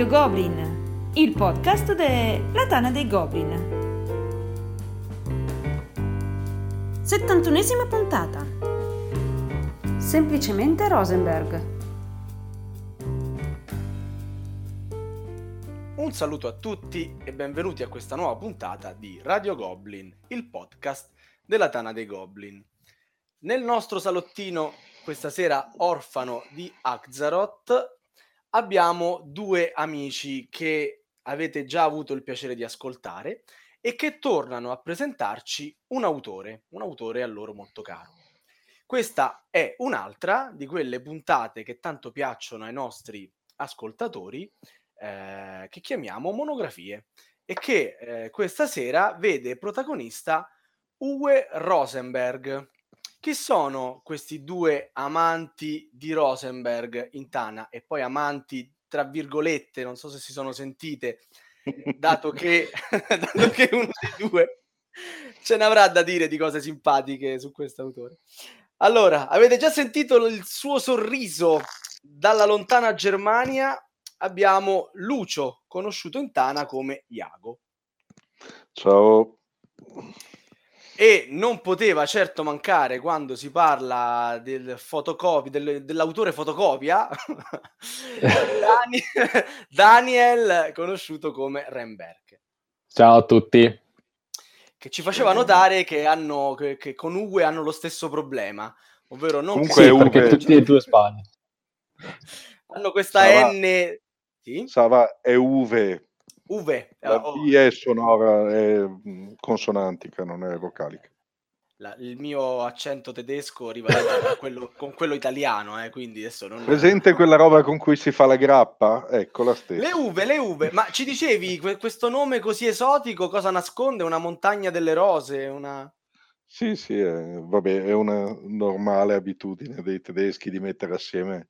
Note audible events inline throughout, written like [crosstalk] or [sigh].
Radio Goblin, il podcast della Tana dei Goblin. 71esima puntata. Semplicemente Rosenberg. Un saluto a tutti e benvenuti a questa nuova puntata di Radio Goblin, il podcast della Tana dei Goblin. Nel nostro salottino questa sera orfano di Axaroth abbiamo due amici che avete già avuto il piacere di ascoltare e che tornano a presentarci un autore, un autore a loro molto caro. Questa è un'altra di quelle puntate che tanto piacciono ai nostri ascoltatori, eh, che chiamiamo monografie, e che eh, questa sera vede protagonista Uwe Rosenberg, chi sono questi due amanti di Rosenberg in Tana e poi amanti tra virgolette, non so se si sono sentite, dato [laughs] che, [laughs] dato che uno dei due ce ne avrà da dire di cose simpatiche su questo autore. Allora, avete già sentito il suo sorriso dalla lontana Germania? Abbiamo Lucio, conosciuto in Tana come Iago. Ciao e non poteva certo mancare quando si parla del fotocopia, del, dell'autore fotocopia [laughs] Dani, Daniel conosciuto come Remberg. Ciao a tutti. Che ci faceva notare che, hanno, che, che con Uwe hanno lo stesso problema ovvero non Comunque sì, Uwe, tutti e due Spagna hanno questa Sava, N sì? Sava è Uwe Uve. La oh. V è sonora, è mm, consonantica, non è vocalica. La, il mio accento tedesco con, quello, con quello italiano, eh, quindi adesso non... Presente quella roba con cui si fa la grappa? Ecco la stessa. Le uve, le uve. Ma ci dicevi, questo nome così esotico cosa nasconde? Una montagna delle rose? Una... Sì, sì, è, vabbè, è una normale abitudine dei tedeschi di mettere assieme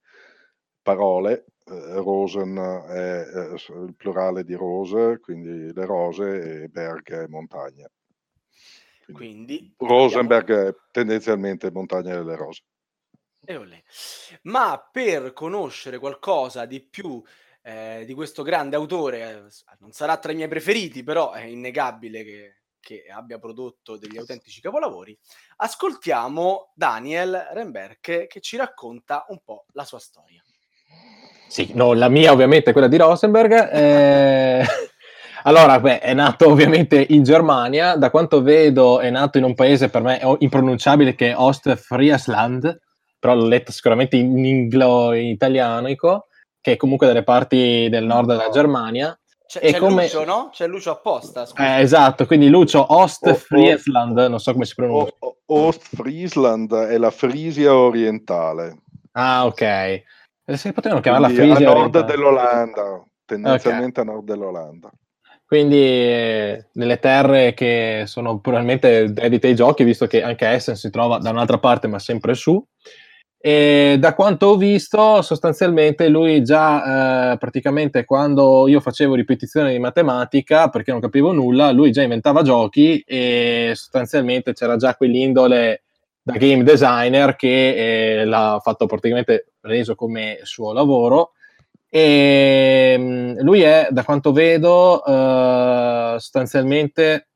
parole eh, Rosen è eh, il plurale di rose, quindi le rose, e Berg è montagna. Quindi, Rosenberg abbiamo... è tendenzialmente montagna delle rose. Ma per conoscere qualcosa di più eh, di questo grande autore, eh, non sarà tra i miei preferiti, però è innegabile che, che abbia prodotto degli autentici capolavori, ascoltiamo Daniel Remberg che ci racconta un po' la sua storia. Sì, no, la mia ovviamente è quella di Rosenberg. Eh... [laughs] Allora, beh, è nato ovviamente in Germania, da quanto vedo è nato in un paese per me impronunciabile che è Ostfriesland, però l'ho letto sicuramente in inglo in italianico, che è comunque dalle parti del nord della Germania. C'è, c'è come... Lucio, no? C'è Lucio apposta. Eh, esatto, quindi Lucio Ostfriesland, non so come si pronuncia. Ostfriesland è la Frisia orientale. Ah, ok. Eh, si potevano chiamarla Frisia. A nord dell'Olanda, tendenzialmente okay. a nord dell'Olanda. Quindi eh, nelle terre che sono probabilmente dedite ai giochi, visto che anche Essen si trova da un'altra parte, ma sempre su. E da quanto ho visto, sostanzialmente lui già eh, praticamente quando io facevo ripetizione di matematica perché non capivo nulla, lui già inventava giochi e sostanzialmente c'era già quell'indole da game designer che eh, l'ha fatto praticamente reso come suo lavoro. E ehm, lui è, da quanto vedo, eh, sostanzialmente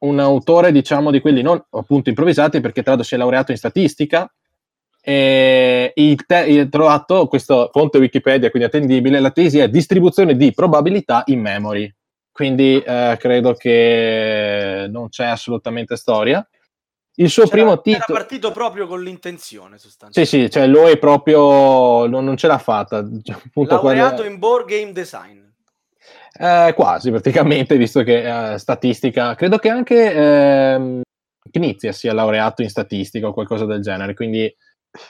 un autore, diciamo, di quelli non appunto improvvisati, perché tra l'altro si è laureato in statistica. E il te- trovato questa fonte Wikipedia, quindi attendibile. La tesi è distribuzione di probabilità in memory. Quindi eh, credo che non c'è assolutamente storia. Il suo c'era, primo titolo... Era partito proprio con l'intenzione, sostanzialmente. Sì, sì, cioè lui è proprio... non, non ce l'ha fatta. Cioè, appunto, Laureato quando... in board game design. Eh, quasi, praticamente, visto che eh, statistica... Credo che anche eh, Knizia sia laureato in statistica o qualcosa del genere, quindi...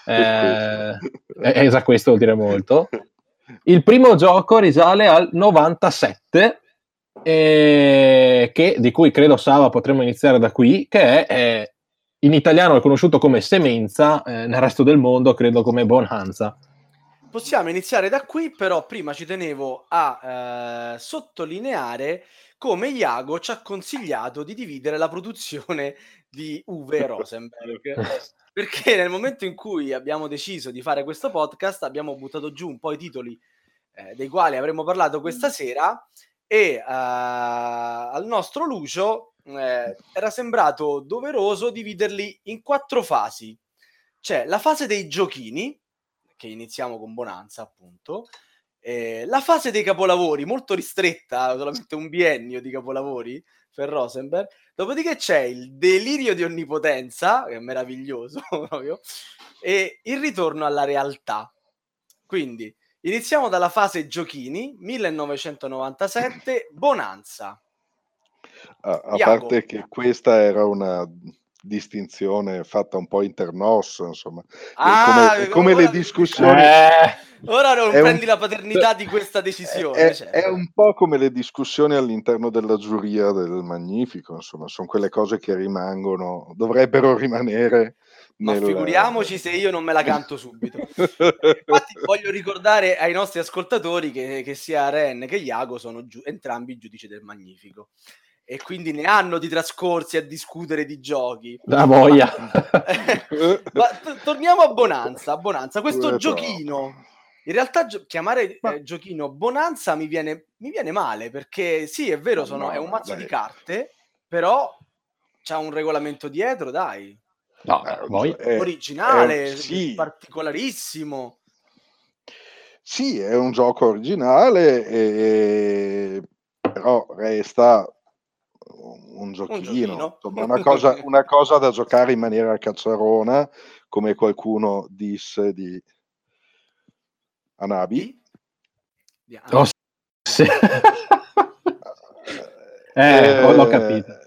Eh, esatto, questo vuol dire molto. Il primo gioco risale al 97, eh, che, di cui credo Sava potremmo iniziare da qui, che è eh, in italiano è conosciuto come semenza, eh, nel resto del mondo credo come bonanza. Possiamo iniziare da qui, però prima ci tenevo a eh, sottolineare come Iago ci ha consigliato di dividere la produzione di Uwe [laughs] Rosenberg. [laughs] perché nel momento in cui abbiamo deciso di fare questo podcast abbiamo buttato giù un po' i titoli eh, dei quali avremmo parlato questa sera e uh, al nostro Lucio eh, era sembrato doveroso dividerli in quattro fasi. C'è la fase dei giochini, che iniziamo con Bonanza appunto, eh, la fase dei capolavori, molto ristretta, solamente un biennio di capolavori per Rosenberg, dopodiché c'è il delirio di onnipotenza, che è meraviglioso [laughs] proprio, e il ritorno alla realtà. Quindi iniziamo dalla fase giochini, 1997, Bonanza. A, a parte che questa era una distinzione fatta un po' internos, insomma, ah, come, come le discussioni. Eh, ora non prendi un, la paternità [laughs] di questa decisione. È, certo. è, un po' come le discussioni all'interno della giuria del Magnifico, insomma, sono quelle cose che rimangono, dovrebbero rimanere. Ma nel... figuriamoci se io non me la canto subito. Infatti, voglio ricordare ai nostri ascoltatori che, che sia Ren che Iago sono giu- entrambi giudici del Magnifico e quindi ne hanno di trascorsi a discutere di giochi. La voglia. [laughs] Ma, t- torniamo a Bonanza. Bonanza, questo giochino. In realtà gio- chiamare Ma... eh, giochino Bonanza mi viene, mi viene, male perché sì, è vero, sono, no, è un mazzo dai. di carte, però c'ha un regolamento dietro, dai. No, eh, voi... è, originale, è, sì. particolarissimo. Sì, è un gioco originale, e... però resta un giochino, un insomma, una, cosa, [laughs] una, cosa, da giocare in maniera cacciarona, come qualcuno disse di Anabi. Di Anabi. Oh, sì. [laughs] eh, eh, l'ho capito.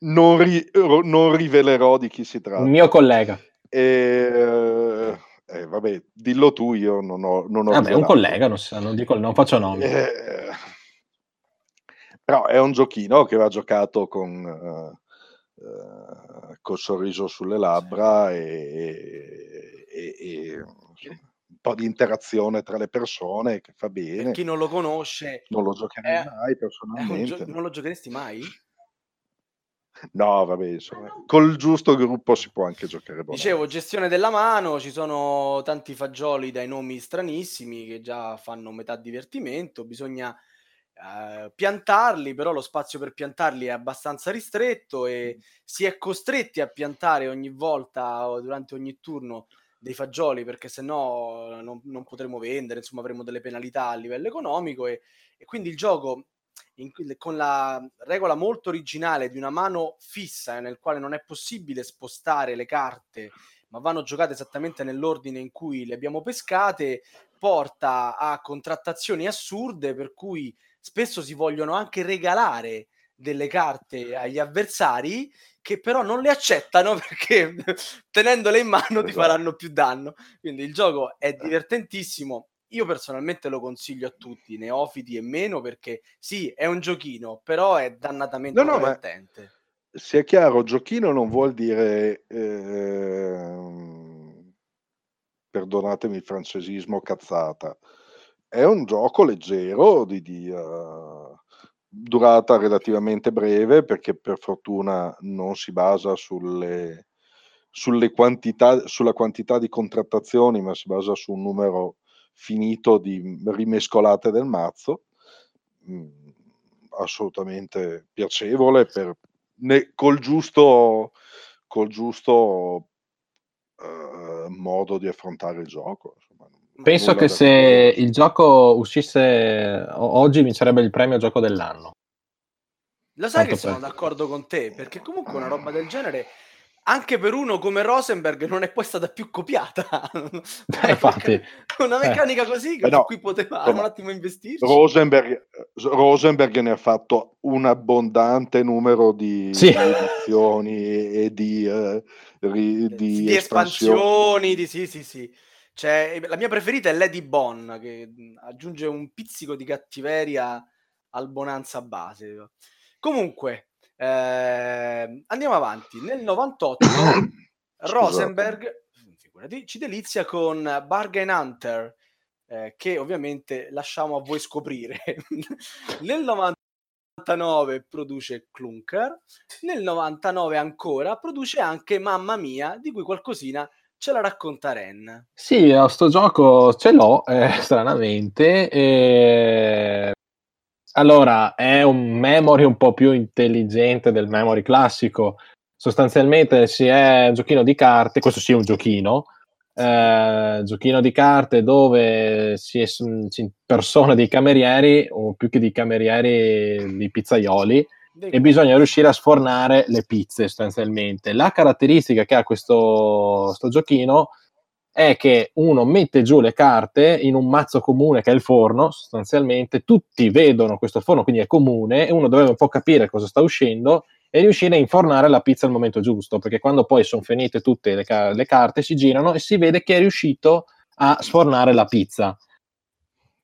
Non, ri, non, rivelerò di chi si tratta. Il mio collega. E, eh, vabbè, dillo tu, io non ho... Non ho vabbè, un collega, non, non, dico, non faccio nomi. Eh, però è un giochino che va giocato con, uh, uh, col sorriso sulle labbra e, e, e un po' di interazione tra le persone che fa bene. Per chi non lo conosce, non lo giocherei è, mai personalmente. Gio- non lo giocheresti mai? No, vabbè, insomma, col giusto gruppo si può anche giocare. Bonanza. Dicevo, gestione della mano, ci sono tanti fagioli dai nomi stranissimi che già fanno metà divertimento, bisogna Uh, piantarli, però lo spazio per piantarli è abbastanza ristretto e si è costretti a piantare ogni volta o durante ogni turno dei fagioli perché se no non, non potremo vendere, insomma avremo delle penalità a livello economico e, e quindi il gioco in, con la regola molto originale di una mano fissa eh, nel quale non è possibile spostare le carte ma vanno giocate esattamente nell'ordine in cui le abbiamo pescate porta a contrattazioni assurde per cui spesso si vogliono anche regalare delle carte agli avversari che però non le accettano [laughs] perché tenendole in mano ti esatto. faranno più danno. Quindi il gioco è eh. divertentissimo. Io personalmente lo consiglio a tutti, neofiti e meno, perché sì, è un giochino, però è dannatamente no, no, divertente. Sia chiaro, giochino non vuol dire, eh, perdonatemi il francesismo, cazzata è un gioco leggero di, di uh, durata relativamente breve perché per fortuna non si basa sulle, sulle quantità, sulla quantità di contrattazioni, ma si basa su un numero finito di rimescolate del mazzo. Mm, assolutamente piacevole per, ne, col giusto, col giusto uh, modo di affrontare il gioco. Penso che se il gioco uscisse oggi vincerebbe il premio gioco dell'anno. Lo sai Tanto che per... sono d'accordo con te, perché comunque una roba del genere anche per uno come Rosenberg non è poi stata più copiata. [laughs] Eh, infatti, una eh. meccanica eh. così che no, qui poteva un attimo investirci. Rosenberg, Rosenberg, ne ha fatto un abbondante numero di, sì. di edizioni e di, uh, ri, di, di espansioni. Di, sì, sì, sì. Cioè, la mia preferita è Lady Bon, che aggiunge un pizzico di cattiveria al Bonanza base. Comunque, eh, andiamo avanti. Nel 98 [coughs] Rosenberg figurati, ci delizia con Bargain Hunter, eh, che ovviamente lasciamo a voi scoprire. [laughs] Nel 99 produce Clunker, nel 99 ancora produce anche Mamma Mia, di cui qualcosina ce la racconta Ren. Sì, a sto gioco ce l'ho, eh, [laughs] stranamente. E... Allora, è un memory un po' più intelligente del memory classico. Sostanzialmente si è un giochino di carte, questo sì è un giochino, eh, giochino di carte dove si, si impersona dei camerieri o più che di camerieri di pizzaioli e bisogna riuscire a sfornare le pizze sostanzialmente. La caratteristica che ha questo, giochino è che uno mette giù le carte in un mazzo comune che è il forno, sostanzialmente tutti vedono questo forno, quindi è comune, e uno deve un po' capire cosa sta uscendo e riuscire a infornare la pizza al momento giusto, perché quando poi sono finite tutte le, ca- le carte si girano e si vede che è riuscito a sfornare la pizza.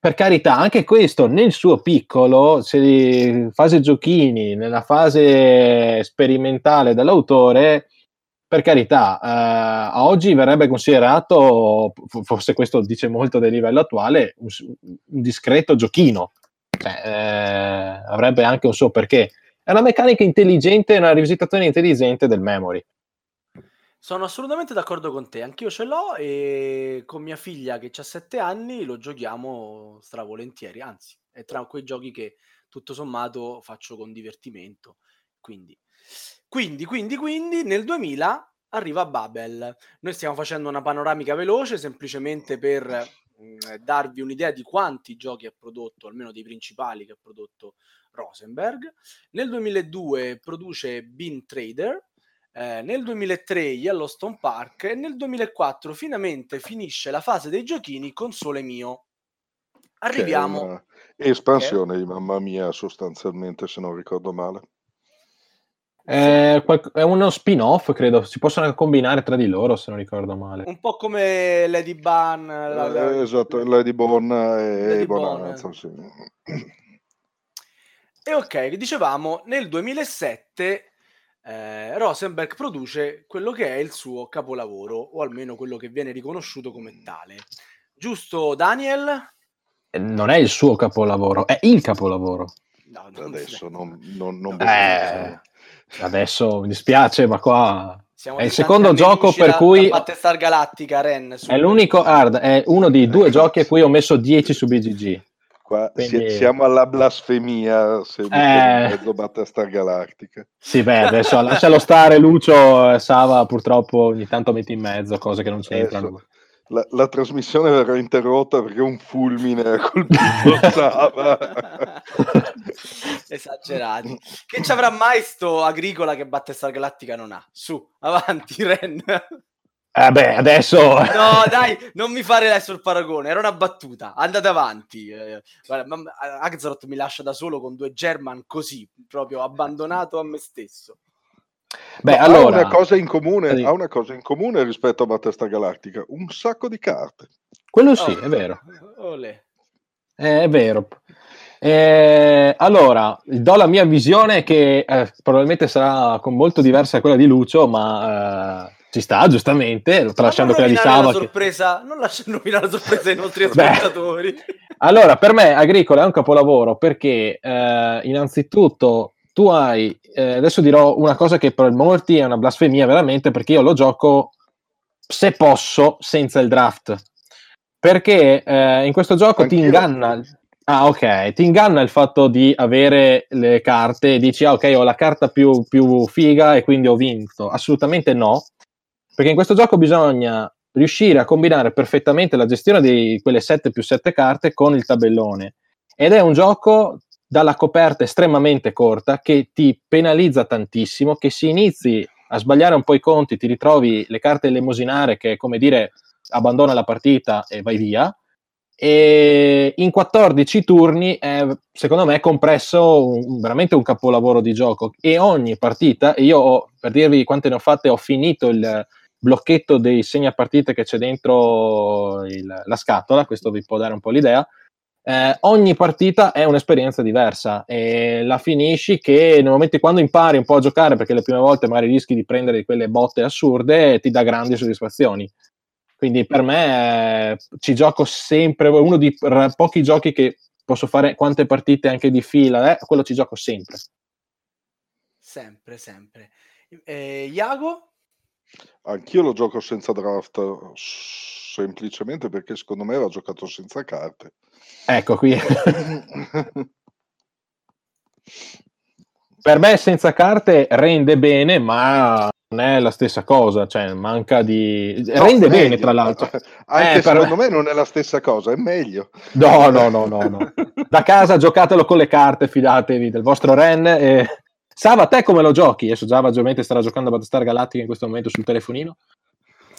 Per carità, anche questo nel suo piccolo, se fase giochini, nella fase sperimentale dell'autore, per carità, eh, oggi verrebbe considerato, forse questo dice molto del livello attuale, un, un discreto giochino. Cioè, eh, avrebbe anche un suo perché è una meccanica intelligente una rivisitazione intelligente del memory. Sono assolutamente d'accordo con te, anch'io ce l'ho e con mia figlia che ha 7 anni lo giochiamo stravolentieri, anzi è tra quei giochi che tutto sommato faccio con divertimento. Quindi, quindi, quindi, quindi nel 2000 arriva Babel. Noi stiamo facendo una panoramica veloce semplicemente per mh, mm, darvi un'idea di quanti giochi ha prodotto, almeno dei principali che ha prodotto Rosenberg. Nel 2002 produce Bean Trader, eh, nel 2003 Yellowstone Park e nel 2004 finalmente finisce la fase dei giochini con Sole Mio. Arriviamo... espansione che... di Mamma Mia sostanzialmente, se non ricordo male. È, è, uno spin-off, credo. Si possono combinare tra di loro, se non ricordo male. Un po' come Lady Ban. La, la... Eh, esatto, Lady Bon e Lady Bonanza, bon. sì. E ok, dicevamo, nel 2007 eh, Rosenberg produce quello che è il suo capolavoro, o almeno quello che viene riconosciuto come tale. Giusto, Daniel? Eh, non è il suo capolavoro, è il capolavoro. No, non adesso non, non, non eh, adesso mi dispiace, ma qua Siamo è il secondo gioco per da, cui da Galactica Ren è l'unico hard, è uno dei due giochi a cui ho messo 10 su BGG. Qua Quindi... siamo alla blasfemia se eh... mezzo Battlestar Galactica. Sì, beh, adesso lascialo stare Lucio e Sava purtroppo ogni tanto metti in mezzo cose che non c'entrano. La, la, trasmissione verrà interrotta perché un fulmine ha colpito [laughs] Sava. [laughs] Esagerati. Che ci avrà mai sto agricola che Battlestar Galactica non ha? Su, avanti Ren. Eh beh, adesso... No, dai, non mi fare adesso il paragone, era una battuta, andate avanti. Eh, Axelrod mi lascia da solo con due German così, proprio abbandonato a me stesso. Beh, allora... ha, una cosa in comune, sì. ha una cosa in comune rispetto a Battista Galattica, un sacco di carte. Quello sì, oh, è vero. Olè. Eh, è vero. Eh, allora, do la mia visione che eh, probabilmente sarà molto diversa da quella di Lucio, ma eh, ci sta, giustamente, tralasciando quella di Sava. Sorpresa, che... Non lasciamo nominare la sorpresa ai nostri [laughs] ascoltatori. allora, per me Agricola è un capolavoro perché eh, innanzitutto tu hai, eh, adesso dirò una cosa che per molti è una blasfemia veramente perché io lo gioco se posso senza il draft. Perché eh, in questo gioco Anch'io. ti inganna... Ah, ok. Ti inganna il fatto di avere le carte e dici, ah, ok, ho la carta più, più figa e quindi ho vinto. Assolutamente no. Perché in questo gioco bisogna riuscire a combinare perfettamente la gestione di quelle 7 più 7 carte con il tabellone. Ed è un gioco dalla coperta estremamente corta che ti penalizza tantissimo, che si inizi a sbagliare un po' i conti, ti ritrovi le carte elemosinare che è come dire abbandona la partita e vai via. E in 14 turni è secondo me compresso un, veramente un capolavoro di gioco e ogni partita, e io ho, per dirvi quante ne ho fatte, ho finito il, blocchetto dei segnapartite che c'è dentro il, la scatola, questo vi può dare un po' l'idea. Eh, ogni partita è un'esperienza diversa e la finisci che nel momento quando impari un po' a giocare, perché le prime volte magari rischi di prendere quelle botte assurde, ti dà grandi soddisfazioni. Quindi per me eh, ci gioco sempre, uno dei pochi giochi che posso fare quante partite anche di fila, eh, quello ci gioco sempre. Sempre, sempre. Eh, Iago? Anch'io lo gioco senza draft, semplicemente perché secondo me va giocato senza carte. Ecco qui. [laughs] per me senza carte rende bene, ma non è la stessa cosa, cioè manca di... No, rende meglio, bene tra l'altro. [laughs] Anche eh, secondo per... me non è la stessa cosa, è meglio. No, no, no, no, no. [laughs] Da casa giocatelo con le carte, fidatevi del vostro Ren. E... Sava, te come lo giochi? Adesso Java ovviamente starà giocando a Battlestar Galactica in questo momento sul telefonino.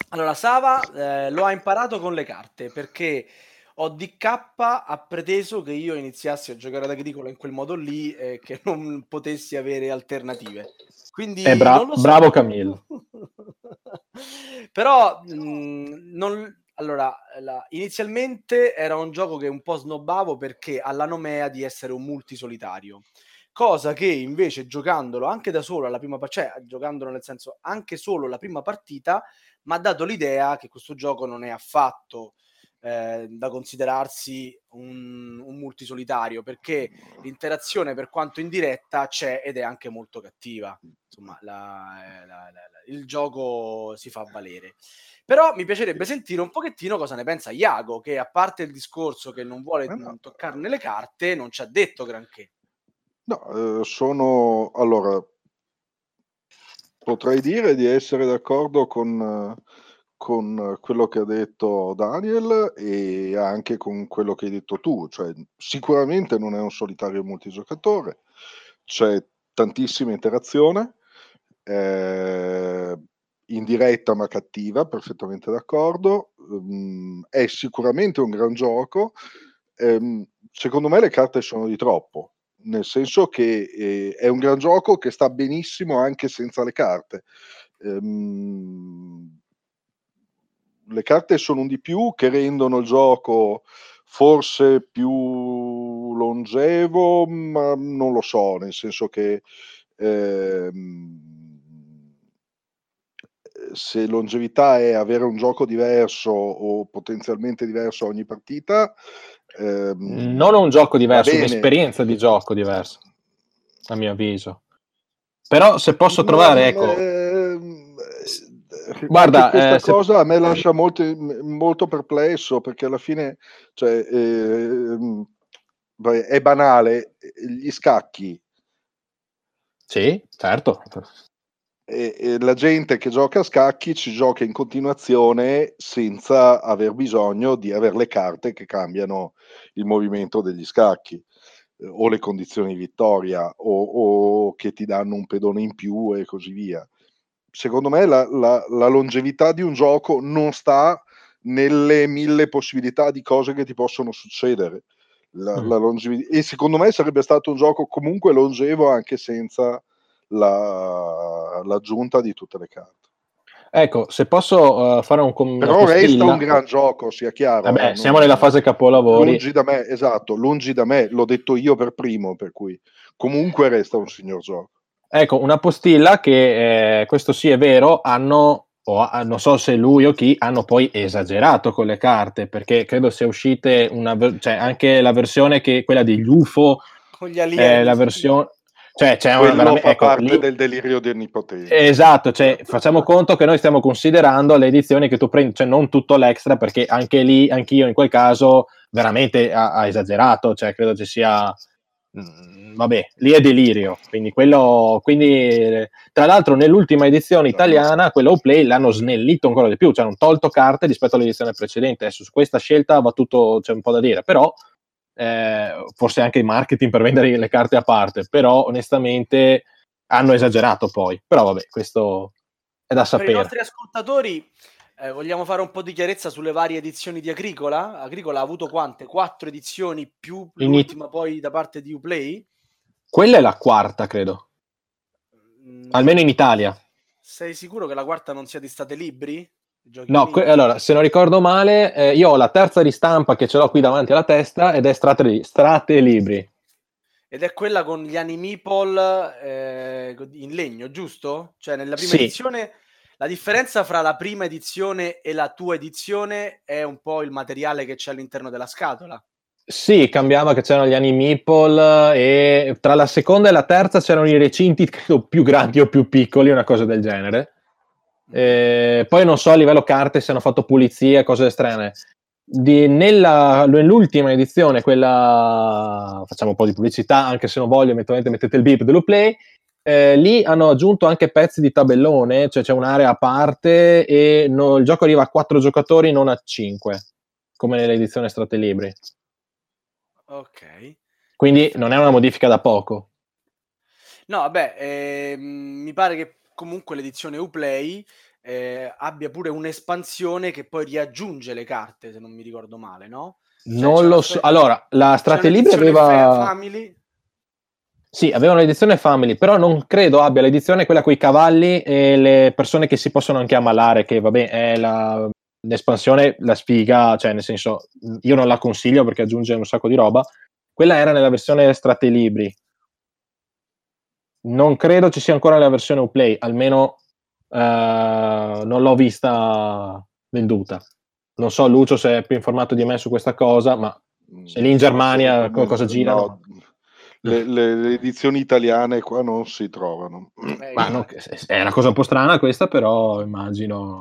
Allora, Sava eh, lo ha imparato con le carte perché ho DK ha preteso che io iniziassi a giocare ad Agricola in quel modo lì e eh, che non potessi avere alternative. Quindi eh, bra- so. bravo Camillo. [laughs] Però mh, mm, non, allora, la, inizialmente era un gioco che un po' snobbavo perché ha la nomea di essere un multisolitario. Cosa che invece giocandolo anche da solo alla prima partita, cioè giocandolo nel senso anche solo la prima partita, mi ha dato l'idea che questo gioco non è affatto eh, da considerarsi un, un multisolitario perché l'interazione per quanto indiretta c'è ed è anche molto cattiva. Insomma la, eh, la, la, il gioco si fa valere. Però mi piacerebbe sentire un pochettino cosa ne pensa Iago che a parte il discorso che non vuole toccarne le carte non ci ha detto granché no eh, sono allora potrei dire di essere d'accordo con con quello che ha detto Daniel e anche con quello che hai detto tu, cioè sicuramente non è un solitario multigiocatore, c'è tantissima interazione, eh, indiretta ma cattiva, perfettamente d'accordo, um, è sicuramente un gran gioco, um, secondo me le carte sono di troppo, nel senso che eh, è un gran gioco che sta benissimo anche senza le carte. Um, le carte sono un di più che rendono il gioco forse più longevo, ma non lo so, nel senso che ehm, se longevità è avere un gioco diverso o potenzialmente diverso ogni partita, ehm, non un gioco diverso, un'esperienza di gioco diversa, a mio avviso. Però se posso trovare, ecco, eh, Guarda, questa eh, cosa se... a me lascia molto, molto, perplesso perché alla fine cioè, eh, è banale, gli scacchi. Sì, certo. E, e la gente che gioca a scacchi ci gioca in continuazione senza aver bisogno di avere le carte che cambiano il movimento degli scacchi eh, o le condizioni di vittoria o, o che ti danno un pedone in più e così via secondo me la, la, la, longevità di un gioco non sta nelle mille possibilità di cose che ti possono succedere. La, mm. longevità, e secondo me sarebbe stato un gioco comunque longevo anche senza l'aggiunta di tutte le carte. Ecco, se posso uh, fare un commento. Però resta un gran gioco, sia chiaro. Vabbè, eh, siamo nella fase capolavori. Lungi da me, esatto, lungi da me, l'ho detto io per primo, per cui comunque resta un signor gioco. Ecco, una postilla che, eh, questo sì è vero, hanno, o non so se lui o chi, hanno poi esagerato con le carte, perché credo sia uscita una, cioè anche la versione che quella degli UFO, con gli alieni. Eh, la versione... Cioè, c'è una veramente, fa ecco, parte lì, del delirio di onnipotenza. Esatto, cioè, facciamo conto che noi stiamo considerando le edizioni che tu prendi, cioè non tutto l'extra, perché anche lì, anch'io in quel caso, veramente ha, ha esagerato, cioè credo ci sia Mm, vabbè, lì è delirio. Quindi, quello, quindi, tra l'altro, nell'ultima edizione italiana, quello Play l'hanno snellito ancora di più, cioè hanno tolto carte rispetto all'edizione precedente. Adesso su questa scelta va tutto, c'è un po' da dire, però eh, forse anche il marketing per vendere le carte a parte, però onestamente hanno esagerato poi. Però vabbè, questo è da sapere. Per i nostri ascoltatori eh, vogliamo fare un po' di chiarezza sulle varie edizioni di Agricola? Agricola ha avuto quante? Quattro edizioni più l'ultima In... poi da parte di Uplay? Quella è la quarta, credo. Mm, Almeno in Italia. Sei sicuro che la quarta non sia di State Libri? No, que- allora, se non ricordo male, eh, io ho la terza ristampa che ce l'ho qui davanti alla testa ed è Strate, Strate Libri. Ed è quella con gli animipol eh, in legno, giusto? Cioè, nella prima sì. edizione la differenza fra la prima edizione e la tua edizione è un po' il materiale che c'è all'interno della scatola. Sì, cambiava che c'erano gli Animeeple e tra la seconda e la terza c'erano i recinti credo più grandi o più piccoli, una cosa del genere. Eh, poi non so a livello carte se hanno fatto pulizie, cose strane. Di, nella, nell'ultima edizione, quella facciamo un po' di pubblicità, anche se non voglio, eventualmente mettete il beep dell'Uplay. Eh, lì hanno aggiunto anche pezzi di tabellone, cioè c'è un'area a parte e no, il gioco arriva a 4 giocatori, non a 5, come nell'edizione Strate Libri. Ok. Quindi non è una modifica da poco. No, vabbè, ehm, mi pare che comunque l'edizione Uplay eh, abbia pure un'espansione che poi riaggiunge le carte, se non mi ricordo male, no? Cioè, non lo so. Allora, la Strate Libri un'edizione aveva... fa- Family. Sì, aveva un'edizione Family, però non credo abbia l'edizione quella con i cavalli e le persone che si possono anche ammalare, che vabbè è la, l'espansione, la sfiga, cioè nel senso, io non la consiglio perché aggiunge un sacco di roba. Quella era nella versione Strate Libri. Non credo ci sia ancora la versione Uplay, almeno eh, non l'ho vista venduta. Non so Lucio se è più informato di me su questa cosa, ma se lì in Germania come cosa girano? No, le, le- le edizioni italiane qua non si trovano. Eh, Ma no, è una cosa un po' strana questa, però immagino.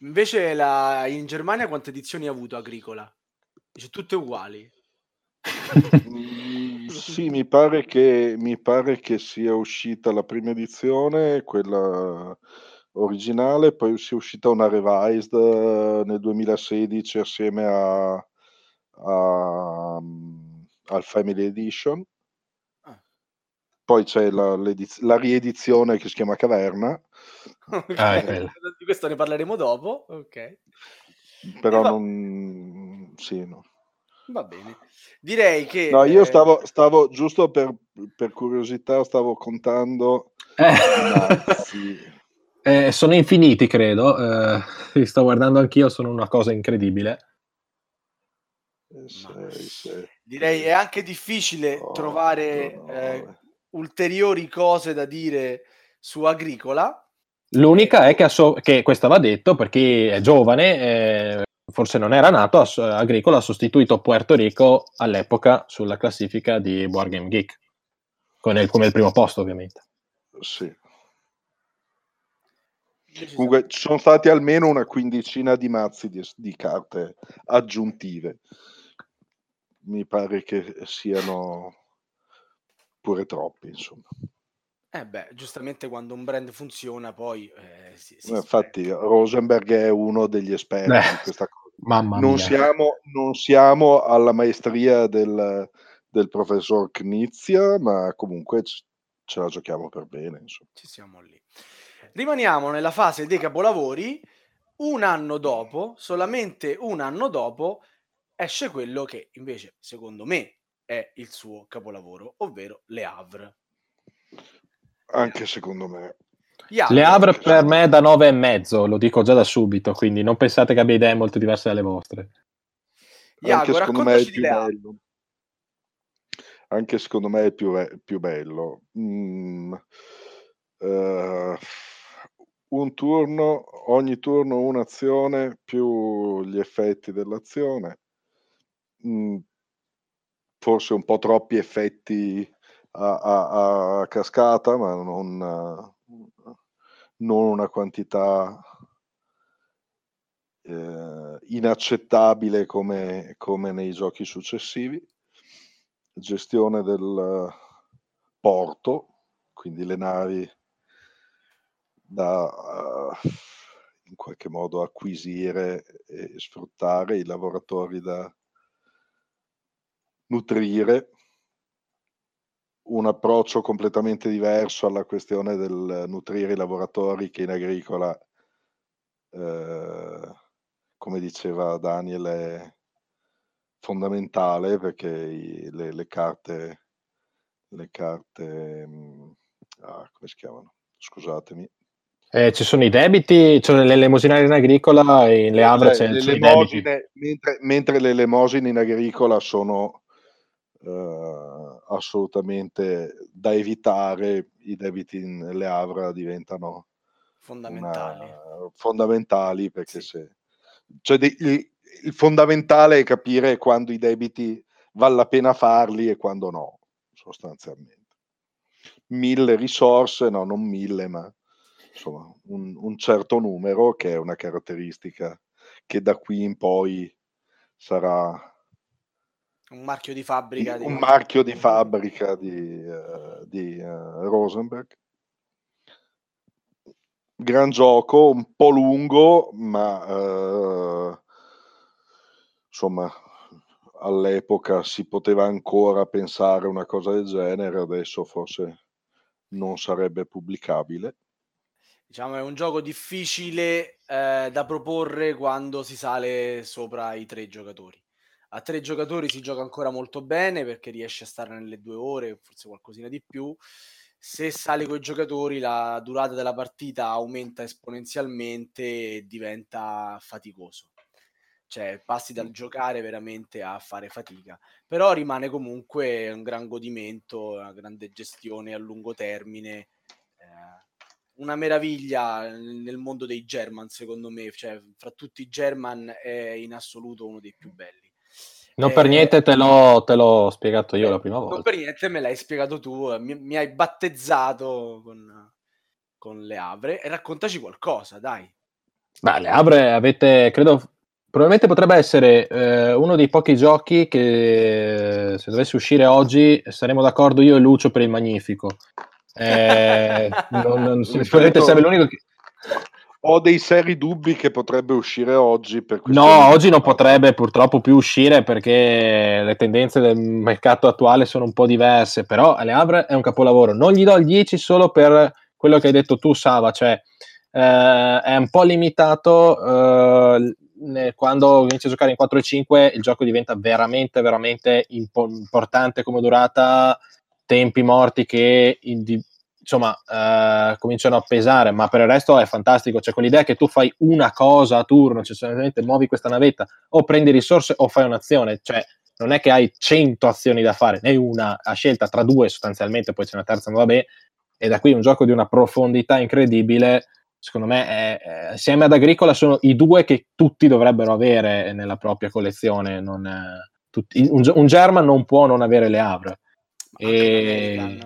Invece la- in Germania quante edizioni ha avuto Agricola? Dice tutte uguali. [laughs] Sì, mi pare, che, mi pare che sia uscita la prima edizione, quella originale, poi sia uscita una revised eh, nel 2016 assieme a, a- mm, al Family Edition. Ah. Poi c'è la, la riedizione che si chiama Caverna, Ok, Ah. [laughs] Di questo ne parleremo dopo. Ok, però va- non... Sì, no. Va bene. Direi che... No, io eh, stavo, stavo giusto per, per curiosità, stavo contando eh, [laughs] eh, sono infiniti, credo. eh, li sto guardando anch'io, sono una cosa incredibile. Eh, Direi è anche difficile otto, trovare nove. eh, ulteriori cose da dire su Agricola. L'unica è che, asso- che questo va detto per chi è giovane, eh, forse non era nato, Agricola ha sostituito Puerto Rico all'epoca sulla classifica di Board Game Geek, con il- come il primo posto ovviamente. Sì. Comunque ci sono stati almeno una quindicina di mazzi di, di carte aggiuntive. Mi pare che siano pure troppi, insomma. Eh beh, giustamente quando un brand funziona poi eh, si, si Infatti Rosenberg è uno degli esperti Eh, di questa cosa. Mamma Non mia. siamo, non siamo alla maestria del, del professor Knizia, ma comunque ce la giochiamo per bene. Insomma. Ci siamo lì. Rimaniamo nella fase dei capolavori. Un anno dopo, solamente un anno dopo, esce quello che invece, secondo me, è il suo capolavoro, ovvero Le Havre. Anche secondo me. Havre, Le Havre per me è da 9 e mezzo, lo dico già da subito, quindi non pensate che abbia idee molto diverse dalle vostre. Iago, Anche secondo me è più bello. Anche secondo me è più, ve- più bello. Mm, eh, un turno, ogni turno un'azione più gli effetti dell'azione. Mm, forse un po' troppi effetti a, a- a cascata, ma non, non una quantità eh, inaccettabile come, come nei giochi successivi. Gestione del porto, quindi le navi da eh, in qualche modo acquisire e sfruttare, i lavoratori da nutrire, un approccio completamente diverso alla questione del nutrire i lavoratori che in agricola, eh, come diceva Daniel, è fondamentale perché i- le, le carte, le carte, mm, ah, come si chiamano? Scusatemi. Eh, ci sono i debiti, cioè nell'elemosinaria in agricola e Le Havre c'è, le elemosine, mentre, mentre le elemosine in agricola sono eh, assolutamente da evitare, i debiti in Le Havre diventano fondamentali. una- fondamentali perché Sì. se cioè de- il, il fondamentale è capire quando i debiti vale la pena farli e quando no, sostanzialmente. mille risorse, no, non mille, ma insomma un, un certo numero che è una caratteristica che da qui in poi sarà un marchio di fabbrica. Di, un marchio di fabbrica di, uh, di uh, Rosenberg. Gran gioco, un po' lungo, ma uh, insomma all'epoca si poteva ancora pensare una cosa del genere, adesso forse non sarebbe pubblicabile. Diciamo è un gioco difficile eh, da proporre quando si sale sopra i tre giocatori. A tre giocatori si gioca ancora molto bene perché riesce a stare nelle due ore, forse qualcosina di più. Se sali con i giocatori, la durata della partita aumenta esponenzialmente e diventa faticoso. Cioè, passi dal giocare veramente a fare fatica, però rimane comunque un gran godimento, una grande gestione a lungo termine. Eh, una meraviglia nel mondo dei German, secondo me, cioè, fra tutti i German è in assoluto uno dei più belli. Non eh, per niente te l'ho, te l'ho, spiegato io la prima volta. Non per niente me l'hai spiegato tu, mi, mi hai battezzato con, con, le Avre e raccontaci qualcosa, dai. Beh, le Avre avete, credo, probabilmente potrebbe essere eh, uno dei pochi giochi che se dovesse uscire oggi saremo d'accordo io e Lucio per il Magnifico. Eh, non, non, [laughs] probabilmente sarebbe l'unico che ho dei seri dubbi che potrebbe uscire oggi. Per no, oggi non potrebbe purtroppo più uscire perché le tendenze del mercato attuale sono un po' diverse, però Aleabre è un capolavoro. Non gli do il 10 solo per quello che hai detto tu, Sava, cioè eh, è un po' limitato eh, quando inizia a giocare in 4 e 5 il gioco diventa veramente, veramente impo- importante come durata, tempi morti che... Indi- insomma, eh, cominciano a pesare, ma per il resto è fantastico. Cioè, quell'idea che tu fai una cosa a turno, cioè semplicemente muovi questa navetta, o prendi risorse o fai un'azione, cioè non è che hai 100 azioni da fare, ne hai una a scelta tra due sostanzialmente, poi c'è una terza, ma vabbè, e da qui un gioco di una profondità incredibile. Secondo me, è, è, assieme ad Agricola, sono i due che tutti dovrebbero avere nella propria collezione. Non, tutti, un, un German non può non avere le Havre. E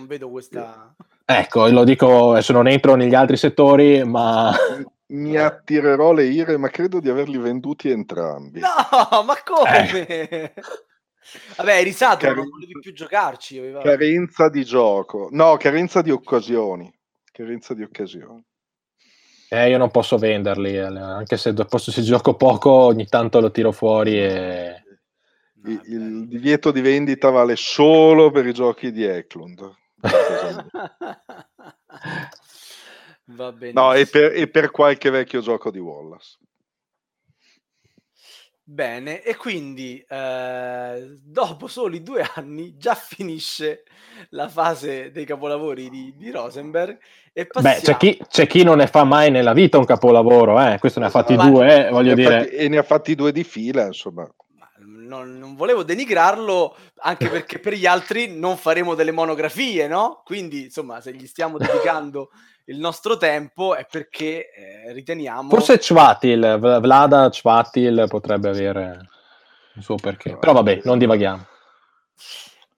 non vedo questa... Ecco, lo dico, adesso non entro negli altri settori, ma... Mi attirerò le ire, ma credo di averli venduti entrambi. No, ma come? Eh. Vabbè, risato, Car- non volevi più giocarci. Aveva... Carenza di gioco. No, carenza di occasioni. Carenza di occasioni. Eh, io non posso venderli, eh, anche se dopo se gioco poco ogni tanto lo tiro fuori e... Il, il divieto di vendita vale solo per i giochi di Eklund. [laughs] Va bene. No, e per, e per qualche vecchio gioco di Wallace. Bene, e quindi eh, dopo soli due anni già finisce la fase dei capolavori di, di Rosenberg. E passiamo... Beh, c'è chi, c'è chi, non ne fa mai nella vita un capolavoro, eh? questo ne ha fatti Ma... due, eh, voglio dire. Fatti, e ne ha fatti due di fila, insomma non, non, volevo denigrarlo anche perché per gli altri non faremo delle monografie, no? Quindi, insomma, se gli stiamo dedicando il nostro tempo è perché eh, riteniamo... Forse Chvatil, Vlada Chvatil potrebbe avere il suo perché, però vabbè, non divaghiamo.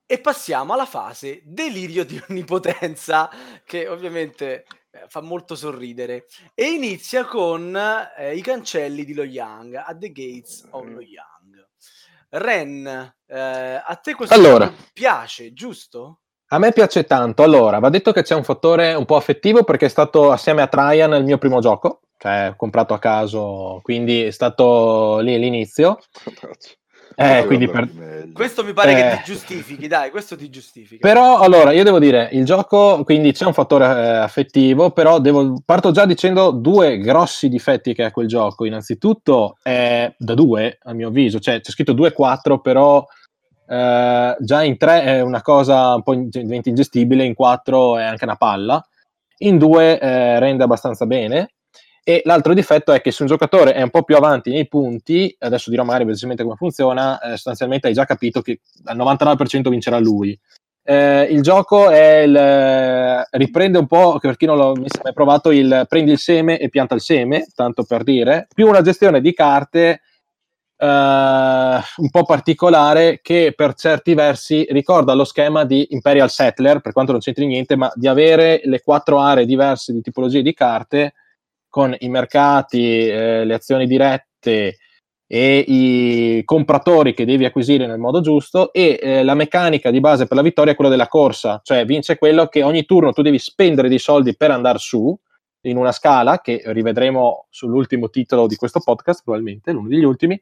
E passiamo alla fase delirio di onnipotenza, che ovviamente eh, fa molto sorridere, e inizia con eh, i cancelli di Lo Young, At the Gates of Lo Young. Ren, eh, a te questo allora, piace, giusto? A me piace tanto. Allora, va detto che c'è un fattore un po' affettivo perché è stato assieme a Traian il mio primo gioco, cioè comprato a caso, quindi è stato lì l'inizio. [laughs] Eh, quindi per... Questo mi pare eh... che ti giustifichi, dai, questo ti giustifica. Però, allora, io devo dire, il gioco, quindi c'è un fattore eh, affettivo, però devo... parto già dicendo due grossi difetti che ha quel gioco. Innanzitutto è da due, a mio avviso, cioè c'è scritto 2-4, però eh, già in 3 è una cosa un po' diventa ingestibile, in 4 è anche una palla, in 2 eh, rende abbastanza bene e l'altro difetto è che se un giocatore è un po' più avanti nei punti, adesso dirò magari velocemente come funziona, eh, sostanzialmente hai già capito che al 99% vincerà lui. Eh, il gioco il, riprende un po', per chi non l'ha mai provato, il prendi il seme e pianta il seme, tanto per dire, più una gestione di carte un po' particolare che per certi versi ricorda lo schema di Imperial Settler, per quanto non c'entri niente, ma di avere le quattro aree diverse di tipologie di carte con i mercati, eh, le azioni dirette e i compratori che devi acquisire nel modo giusto e eh, la meccanica di base per la vittoria è quella della corsa, cioè vince quello che ogni turno tu devi spendere dei soldi per andare su in una scala che rivedremo sull'ultimo titolo di questo podcast, probabilmente, uno degli ultimi,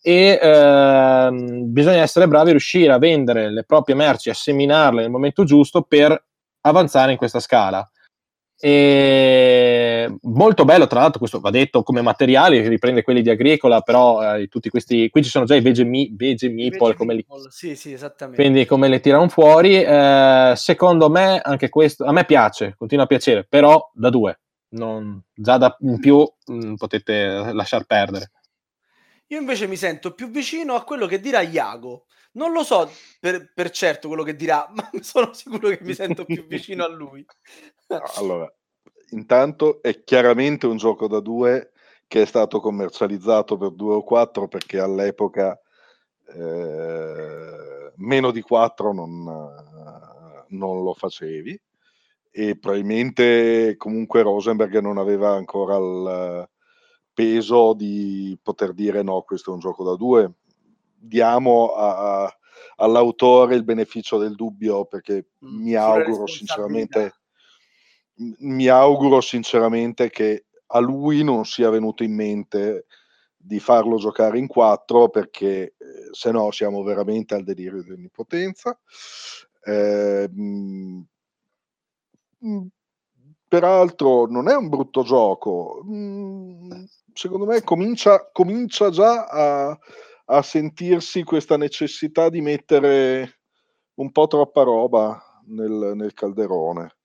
e ehm, bisogna essere bravi a riuscire a vendere le proprie merci, a seminarle nel momento giusto per avanzare in questa scala. E molto bello, tra l'altro, questo va detto come materiali, riprende quelli di Agricola, però eh, tutti questi qui ci sono già i vege, mi, meeple, come li, sì, sì, esattamente. quindi come le tirano fuori. Eh, secondo me, anche questo a me piace, continua a piacere, però da due, non, già da in più mh, mm, potete lasciar perdere. Io invece mi sento più vicino a quello che dirà Iago. Non lo so per, per certo quello che dirà, ma [laughs] sono sicuro che mi sento più vicino a lui. [laughs] allora, intanto è chiaramente un gioco da due che è stato commercializzato per due o quattro perché all'epoca eh, meno di quattro non, non lo facevi e probabilmente comunque Rosenberg non aveva ancora il, peso di poter dire no, questo è un gioco da due. Diamo a, a, all'autore il beneficio del dubbio perché mm, mi auguro sinceramente mi auguro sinceramente che a lui non sia venuto in mente di farlo giocare in quattro perché eh, se no siamo veramente al delirio dell'impotenza. Eh, mh, peraltro non è un brutto gioco. Mh, secondo me comincia, comincia già a, a, sentirsi questa necessità di mettere un po' troppa roba nel, nel calderone,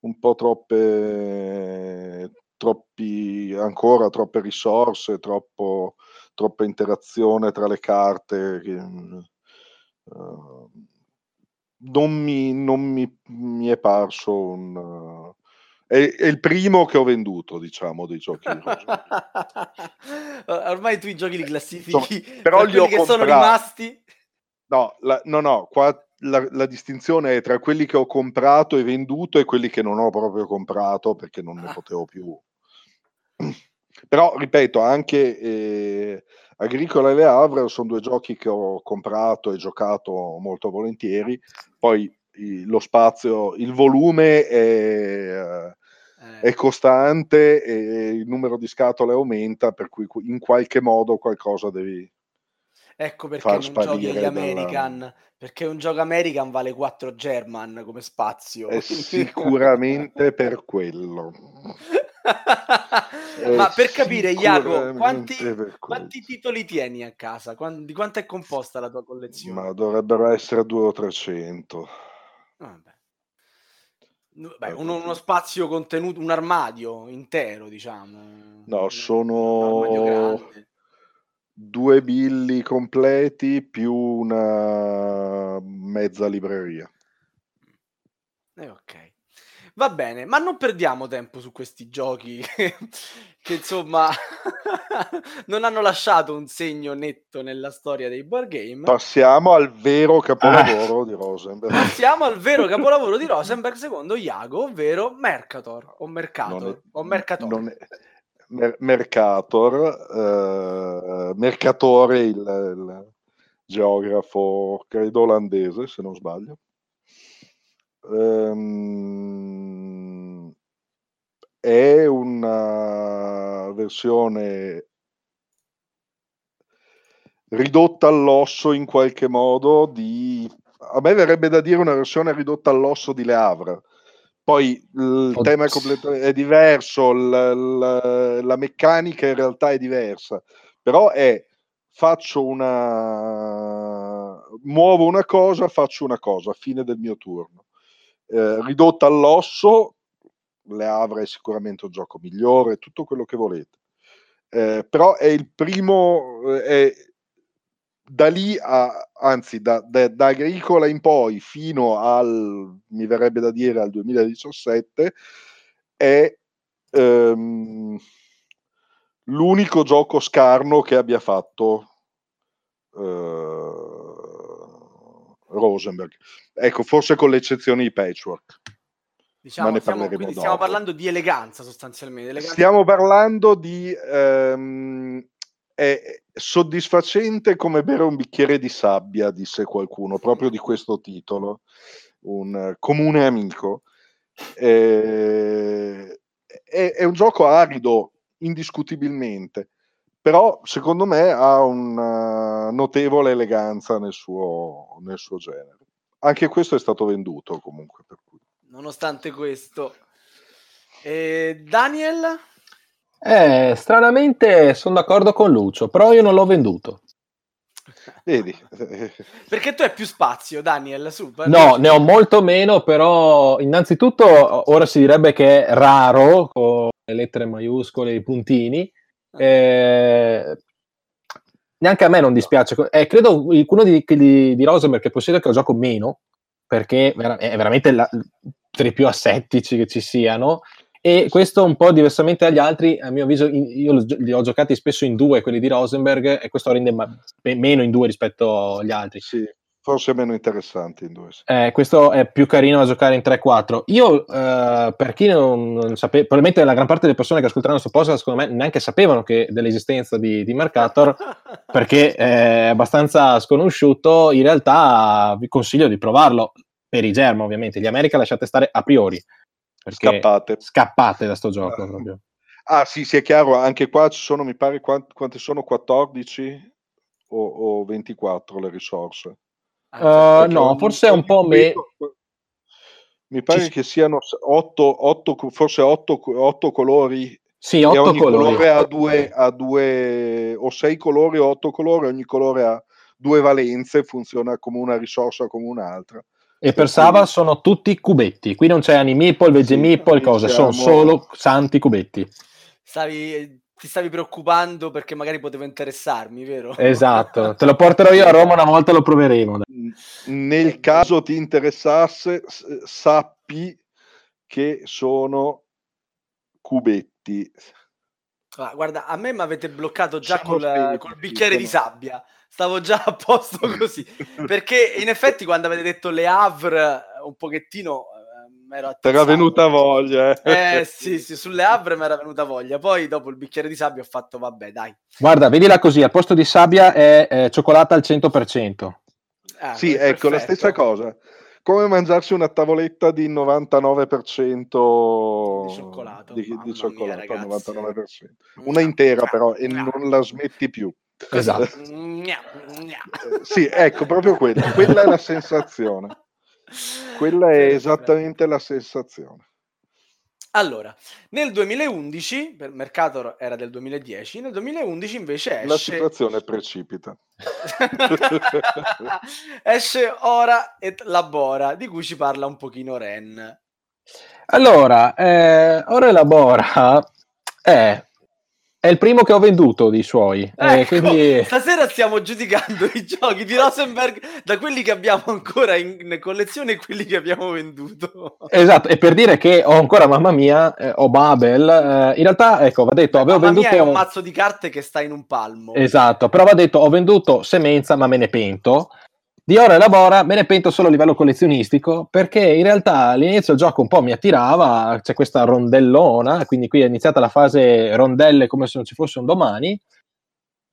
un po' troppe, troppi, ancora troppe risorse, troppo, troppa interazione tra le carte. Che, uh, non mi, non mi, mi è parso un, è, è, il primo che ho venduto, diciamo, dei giochi di [laughs] Ormai tu i giochi li classifichi, Insomma, però li ho che sono rimasti. No, la, no, no, qua la, la, distinzione è tra quelli che ho comprato e venduto e quelli che non ho proprio comprato perché non ne ah. potevo più. Però, ripeto, anche eh, Agricola e Le Havre sono due giochi che ho comprato e giocato molto volentieri. Poi lo spazio, il volume è. È costante e il numero di scatole aumenta, per cui in qualche modo qualcosa devi Ecco perché non giochi gli American, dalla... perché un gioco American vale 4 German come spazio. È [laughs] sicuramente per quello. [laughs] Ma per capire, Iago, quanti, quanti, titoli tieni a casa? di quanto è composta la tua collezione? Ma dovrebbero essere 200 o 300. Vabbè. Beh, uno, uno, spazio contenuto, un armadio intero, diciamo. No, sono due billi completi più una mezza libreria. Eh, ok. Va bene, ma non perdiamo tempo su questi giochi [laughs] che, che insomma [laughs] non hanno lasciato un segno netto nella storia dei board game. Passiamo al vero capolavoro ah. di Rosenberg. Passiamo al vero [laughs] capolavoro di Rosenberg secondo Iago, ovvero Mercator o Mercator è, o Mercator. Mer- Mercator, eh, Mercatore il, il geografo credo olandese se non sbaglio ehm, è una versione ridotta all'osso in qualche modo di a me verrebbe da dire una versione ridotta all'osso di Le Havre poi il Oddio. tema è, è diverso la, la, la meccanica in realtà è diversa però è faccio una muovo una cosa faccio una cosa fine del mio turno eh, ridotta all'osso, le Havre è sicuramente un gioco migliore, tutto quello che volete. Eh, però è il primo, eh, è, da lì a, anzi da, da, da, Agricola in poi fino al, mi verrebbe da dire, al 2017, è ehm, l'unico gioco scarno che abbia fatto Rosenberg. Ecco, forse con l'eccezione di Patchwork. Diciamo, stiamo, quindi stiamo parlando di eleganza sostanzialmente. Eleganza. Stiamo parlando di... Ehm, è soddisfacente come bere un bicchiere di sabbia, disse qualcuno, proprio di questo titolo, un comune amico. Eh, è, è, un gioco arido, indiscutibilmente, però secondo me ha una notevole eleganza nel suo, nel suo genere. Anche questo è stato venduto comunque. Per cui. Nonostante questo, eh, Daniel? Eh, stranamente sono d'accordo con Lucio, però io non l'ho venduto. Vedi? [laughs] Perché tu hai più spazio, Daniel? Su, no, ne ho molto meno, però innanzitutto ora si direbbe che è raro, con le lettere maiuscole e i puntini. Eh, neanche a me non dispiace. Eh, credo uno di, di, di Rosenberg che possiede che lo gioco meno, perché è veramente la, tra i più assettici che ci siano. E questo un po' diversamente dagli altri, a mio avviso, io li ho giocati spesso in due, quelli di Rosenberg, e questo rende ma- meno in due rispetto agli altri. Sì, forse meno interessanti in due. Eh, questo è più carino da giocare in 3-4. Io, eh, per chi non, non sapeva, probabilmente la gran parte delle persone che ascolteranno questo podcast, secondo me, neanche sapevano che, dell'esistenza di, di Mercator, [laughs] perché è abbastanza sconosciuto. In realtà vi consiglio di provarlo per i germi, ovviamente. Gli America lasciate stare a priori scappate. scappate da sto [laughs] gioco. Proprio. Ah sì, sì, è chiaro, anche qua ci sono, mi pare, quante, quante sono 14 o, o, 24 le risorse? Uh, no, forse è un po' meno. Mi pare ci... che siano 8, 8 forse 8, 8 colori. Sì, 8 ogni colori. colore ha due, ha due, o 6 colori o 8 colori, ogni colore ha due valenze, funziona come una risorsa come un'altra. E per Sava sono tutti cubetti, qui non c'è Animipol, Vegemipol, sì, cose, sono solo santi cubetti. Stavi, ti stavi preoccupando perché magari poteva interessarmi, vero? Esatto, [laughs] te lo porterò io a Roma, una volta lo proveremo. Nel caso ti interessasse, sappi che sono cubetti. Ah, guarda, a me mi avete bloccato già col, col bicchiere di sabbia stavo già a posto [laughs] così. Perché in effetti quando avete detto Le Havre un pochettino mi ero Era venuta voglia. Eh, eh sì, sì, sulle Havre mi era venuta voglia. Poi dopo il bicchiere di sabbia ho fatto vabbè, dai. Guarda, vedila così, al posto di sabbia è, è cioccolata al 100%. Ah, sì, ecco, perfetto. la stessa cosa. Come mangiarsi una tavoletta di 99% di cioccolato, di, di cioccolato mia, 99%. Una intera però e non la smetti più. Esatto. [laughs] sì, ecco, proprio quella. Quella è la sensazione. [laughs] Quella è esattamente la sensazione. Allora, nel 2011, per Mercator era del 2010, nel 2011 invece esce... La situazione precipita. [laughs] esce Ora et Labora, di cui ci parla un pochino Ren. Allora, eh, Ora e Labora è è il primo che ho venduto di suoi. Eh, ecco, eh, quindi... Stasera stiamo giudicando i giochi di Rosenberg da quelli che abbiamo ancora in collezione e quelli che abbiamo venduto. Esatto, e per dire che ho ancora, mamma mia, eh, ho Babel. Eh, in realtà, ecco, va detto, avevo mamma venduto... Mia è un mazzo di carte che sta in un palmo. Esatto, però va detto, ho venduto Semenza, ma me ne pento. Di ora elabora, me ne pento solo a livello collezionistico, perché in realtà all'inizio il gioco un po' mi attirava, c'è questa rondellona, quindi qui è iniziata la fase rondelle come se non ci fosse un domani,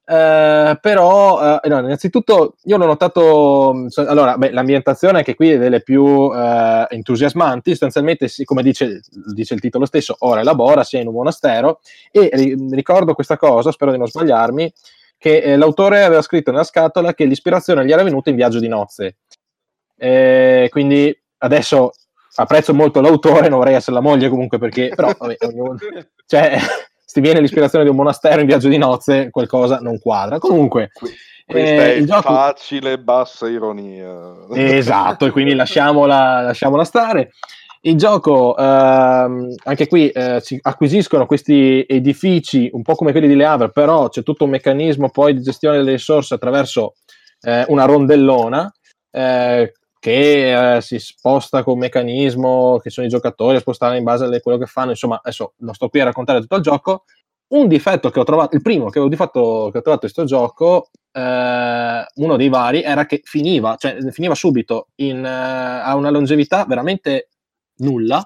eh, però eh, no, innanzitutto io ho notato allora beh, l'ambientazione che qui è delle più eh, entusiasmanti sostanzialmente come dice, dice, il titolo stesso ora elabora sia in un monastero e ricordo questa cosa spero di non sbagliarmi che eh, l'autore aveva scritto nella scatola che l'ispirazione gli era venuta in viaggio di nozze. Eh, quindi adesso apprezzo molto l'autore, non vorrei essere la moglie comunque perché, però, vabbè, [laughs] ognuno, cioè, [laughs] se viene l'ispirazione di un monastero in viaggio di nozze, qualcosa non quadra. Comunque, questa eh, è gioco... facile, bassa ironia. Esatto, e quindi [laughs] lasciamola, lasciamola stare. Il gioco, ehm, anche qui, eh, si acquisiscono questi edifici un po' come quelli di Le Havre, però c'è tutto un meccanismo poi di gestione delle risorse attraverso eh, una rondellona eh, che eh, si sposta con un meccanismo che sono i giocatori a spostare in base a quello che fanno. Insomma, adesso non sto qui a raccontare tutto il gioco. Un difetto che ho trovato, il primo che ho, fatto, che ho trovato in questo gioco, eh, uno dei vari, era che finiva, cioè finiva subito in, eh, a una longevità veramente nulla.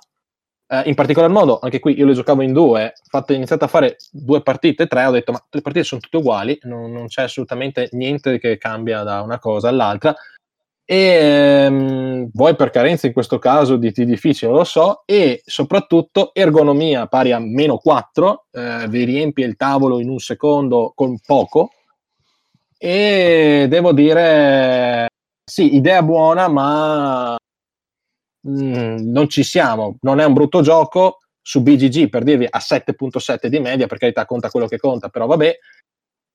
Eh, in particolar modo, anche qui io le giocavo in due, ho iniziato a fare due partite, tre, ho detto ma le partite sono tutte uguali, non, non c'è assolutamente niente che cambia da una cosa all'altra e ehm, vuoi per carenza in questo caso di T difficile, lo so, e soprattutto ergonomia pari a meno 4, eh, vi riempie il tavolo in un secondo con poco e devo dire sì, idea buona, ma mm, non ci siamo, non è un brutto gioco su BGG per dirvi a 7.7 di media, per carità conta quello che conta, però vabbè,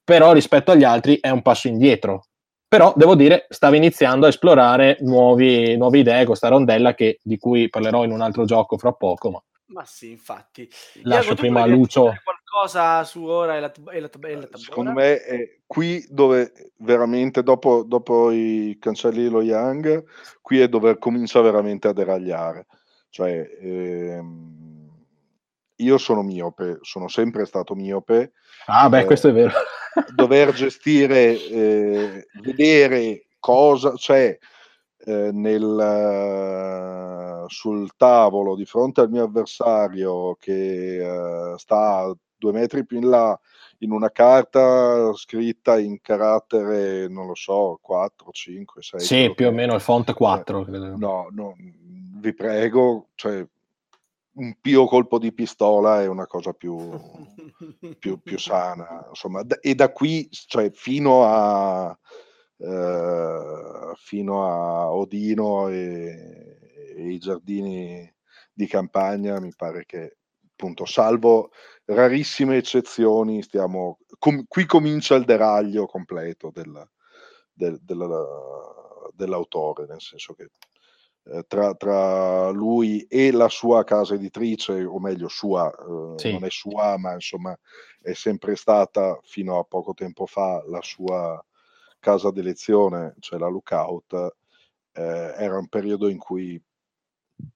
però rispetto agli altri è un passo indietro. Però devo dire stava iniziando a esplorare nuovi, nuove idee con questa rondella che, di cui parlerò in un altro gioco fra poco ma, ma sì infatti. Lascio Iago, prima a Lucio. qualcosa su ora e la, e la, e la secondo me è qui dove veramente dopo, dopo i cancelli lo Young qui è dove comincia veramente a deragliare. Cioè ehm, io sono miope sono sempre stato miope. Ah beh eh, questo è vero. dover gestire, eh, vedere cosa c'è eh, nel, uh, sul tavolo di fronte al mio avversario che uh, sta due metri più in là in una carta scritta in carattere, non lo so, 4, 5, 6. Sì, più o meno il font 4. Eh, no, no, vi prego, cioè, un pio colpo di pistola è una cosa più, più, più [laughs] sana. Insomma, e da qui, cioè, fino a, eh, fino a Odino e, e, i giardini di campagna, mi pare che, appunto, salvo rarissime eccezioni, stiamo, com- qui comincia il deraglio completo del, del, del, dell'autore, nel senso che eh, tra, tra, lui e la sua casa editrice, o meglio sua, eh, sì. non è sua, ma insomma è sempre stata fino a poco tempo fa la sua casa d'elezione, cioè la Lookout, eh, era un periodo in cui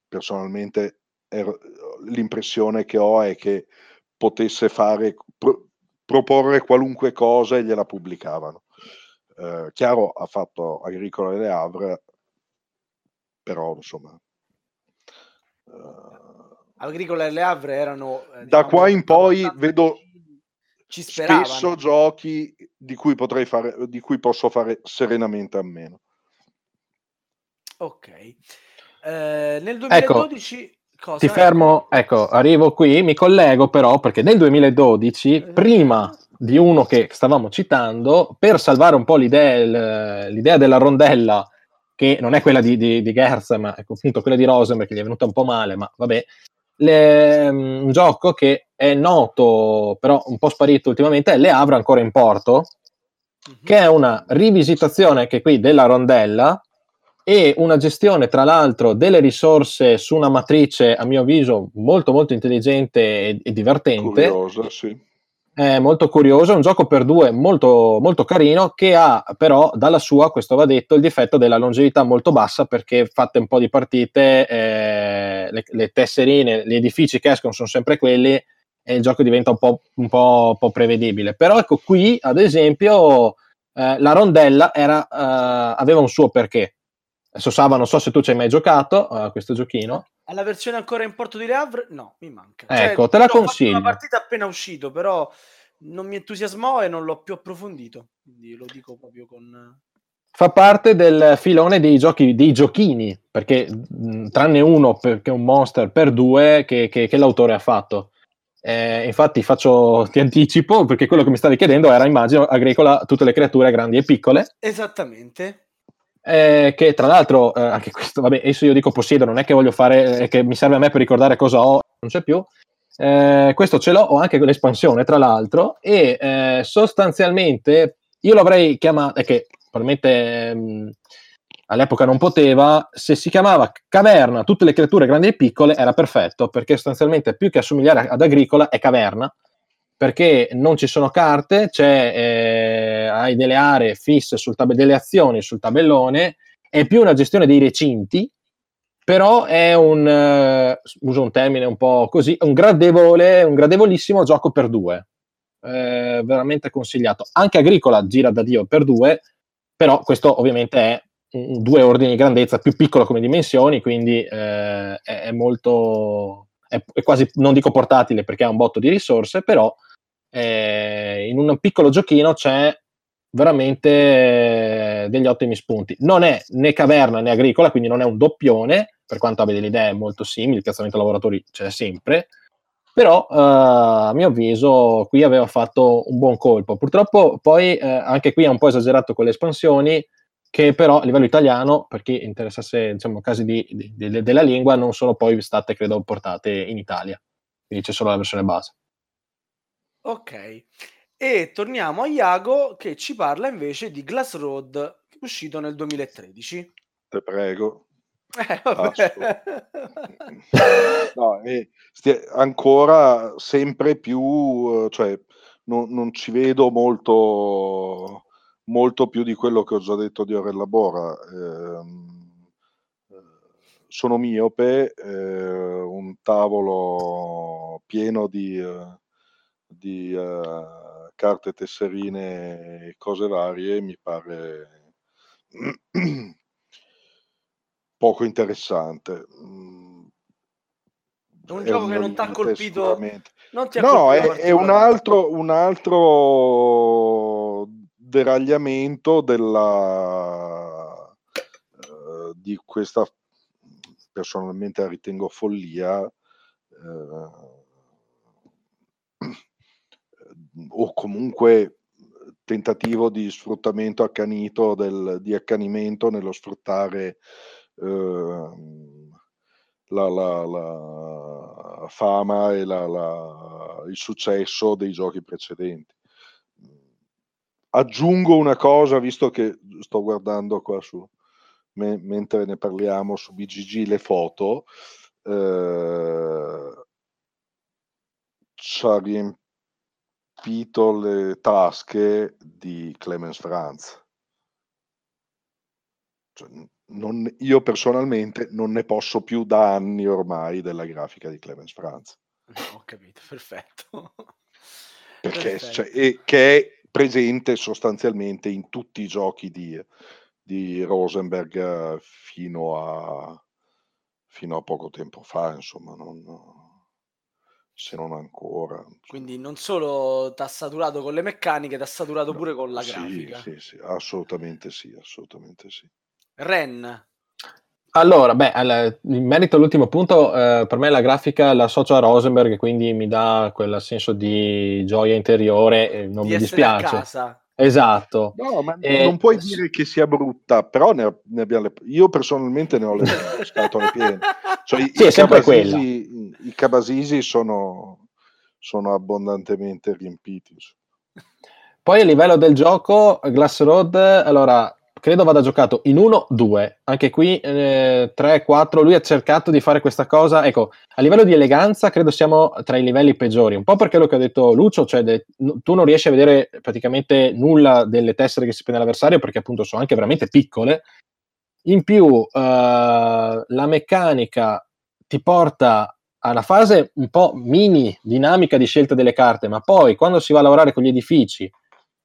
personalmente ero, l'impressione che ho è che potesse fare, pro, proporre qualunque cosa e gliela pubblicavano. Eh, chiaro ha fatto Agricola e Le Havre, però insomma... Uh, Agricola e Le Havre erano... Eh, da diciamo, qua in poi vedo ci spesso giochi di cui potrei fare, di cui posso fare serenamente a meno. Ok. Eh, nel 2012... Ecco. Cosa? Ti fermo, ecco, arrivo qui, mi collego però perché nel 2012, eh. prima di uno che stavamo citando, per salvare un po' l'idea, l'idea della rondella che non è quella di, di, di Gerz, ma è appunto quella di Rosenberg, che gli è venuta un po' male, ma vabbè. Le, mm, un gioco che è noto, però un po' sparito ultimamente, è Le Havre ancora in porto, uh-huh. che è una rivisitazione che qui della rondella e una gestione, tra l'altro, delle risorse su una matrice, a mio avviso, molto molto intelligente e, e divertente. Curiosa, sì è molto curioso, è un gioco per due molto, molto carino che ha però dalla sua, questo va detto, il difetto della longevità molto bassa perché fatte un po' di partite eh, le, le, tesserine, gli edifici che escono sono sempre quelli e il gioco diventa un po', un po', un po prevedibile. Però ecco qui ad esempio eh, la rondella era, eh, aveva un suo perché. Adesso Sava, non so se tu ci hai mai giocato a questo giochino. Alla versione ancora in porto di Le Havre? No, mi manca. Ecco, cioè, te la consiglio. una partita appena uscito, però non mi entusiasmò e non l'ho più approfondito. Quindi lo dico proprio con... Fa parte del filone dei giochi, dei giochini, perché mh, tranne uno, perché è un monster, per due che, che, che l'autore ha fatto. Eh, infatti faccio, ti anticipo, perché quello che mi stavi chiedendo era, immagino, agricola tutte le creature grandi e piccole. Esattamente eh, che tra l'altro, eh, anche questo, vabbè, adesso io dico possiedo, non è che voglio fare, è che mi serve a me per ricordare cosa ho, non c'è più. Eh, questo ce l'ho, ho anche l'espansione, tra l'altro, e eh, sostanzialmente io l'avrei chiamato, è che probabilmente mh, mm, all'epoca non poteva, se si chiamava caverna, tutte le creature grandi e piccole, era perfetto, perché sostanzialmente più che assomigliare ad agricola è caverna, perché non ci sono carte, eh, hai delle aree fisse, sul tab- delle azioni sul tabellone, è più una gestione dei recinti, però è un, uh, uso un termine un po' così, un gradevole, un gradevolissimo gioco per due. eh, veramente consigliato. Anche Agricola gira da Dio per due, però questo ovviamente è un, due ordini di grandezza, più piccolo come dimensioni, quindi eh, è, è, molto, è, quasi, non dico portatile perché ha un botto di risorse, però eh, in un piccolo giochino c'è veramente degli ottimi spunti. Non è né caverna né agricola, quindi non è un doppione, per quanto abbia delle idee molto simili, il piazzamento lavoratori c'è sempre, però uh, a mio avviso qui aveva fatto un buon colpo. Purtroppo poi uh, anche qui è un po' esagerato con le espansioni, che però a livello italiano, per chi interessasse diciamo, casi di, di, di, della lingua, non sono poi state, credo, portate in Italia. Quindi c'è solo la versione base. Ok. E torniamo a Iago che ci parla invece di Glass Road, uscito nel 2013. Te prego. Eh, [laughs] no, stia, ancora sempre più, cioè non, non, ci vedo molto, molto più di quello che ho già detto di Orella Bora. Eh, sono miope, eh, un tavolo pieno di, di uh, carte tesserine e cose varie mi pare [clears throat] poco interessante. Mm, un gioco che non ti ha colpito. Non ti ha no, colpito è, è un, altro, un altro deragliamento della, uh, di questa personalmente la ritengo follia. Uh, [clears throat] o comunque tentativo di sfruttamento accanito del, di accanimento nello sfruttare Ehm, la, la, la, fama e la, il successo dei giochi precedenti. Aggiungo una cosa, visto che sto guardando qua su, me, mentre ne parliamo su BGG le foto, eh, ci ha riempito le tasche di Clemens Franz. Cioè, non, io personalmente non ne posso più da anni ormai della grafica di Clemens Franz. [laughs] ho capito, perfetto. [laughs] Perché perfetto. Cioè, che è presente sostanzialmente in tutti i giochi di, di Rosenberg eh, fino a, fino a poco tempo fa, insomma, non, se non ancora. Quindi non solo ti ha saturato con le meccaniche, ti ha saturato no, pure con la sì, grafica. Sì, sì, assolutamente sì, assolutamente sì. Ren. Allora, beh, in merito all'ultimo punto, eh, per me la grafica l'associo a Rosenberg, quindi mi dà quel senso di gioia interiore non di mi dispiace. casa. Esatto. No, ma e... non puoi dire che sia brutta, però ne, ne le... io personalmente ne ho le scatole piene. Cioè, sì, è sempre quella. I cabasisi sono, sono abbondantemente riempiti. Poi a livello del gioco, Glass Road, allora credo vada giocato in 1-2, anche qui eh, 3-4, lui ha cercato di fare questa cosa, ecco, a livello di eleganza credo siamo tra i livelli peggiori, un po' perché lo che ha detto Lucio, cioè de, tu non riesci a vedere praticamente nulla delle tessere che si prende l'avversario perché appunto sono anche veramente piccole, in più uh, la meccanica ti porta alla fase un po' mini dinamica di scelta delle carte, ma poi quando si va a lavorare con gli edifici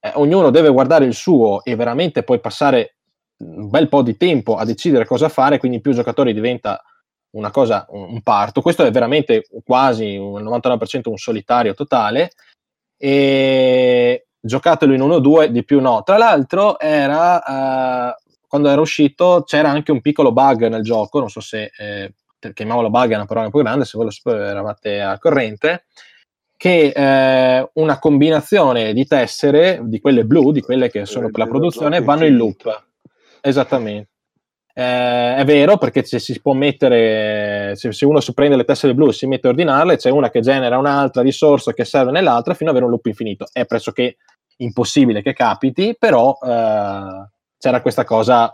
eh, ognuno deve guardare il suo e veramente poi passare un bel po' di tempo a decidere cosa fare, quindi più giocatori diventa una cosa, un parto. Questo è veramente quasi un 99% un solitario totale e giocatelo in 1-2, di più no. Tra l'altro era, uh, quando era uscito c'era anche un piccolo bug nel gioco, non so se eh, chiamiamolo bug è una parola un po' grande, se voi lo eravate al corrente, che eh, una combinazione di tessere, di quelle blu, di quelle che sono per la produzione, vanno in loop. Esattamente. Eh, è vero perché se si può mettere, se, se, uno si prende le tessere blu e si mette a ordinarle, c'è una che genera un'altra risorsa che serve nell'altra fino ad avere un loop infinito. È pressoché impossibile che capiti, però eh, c'era questa cosa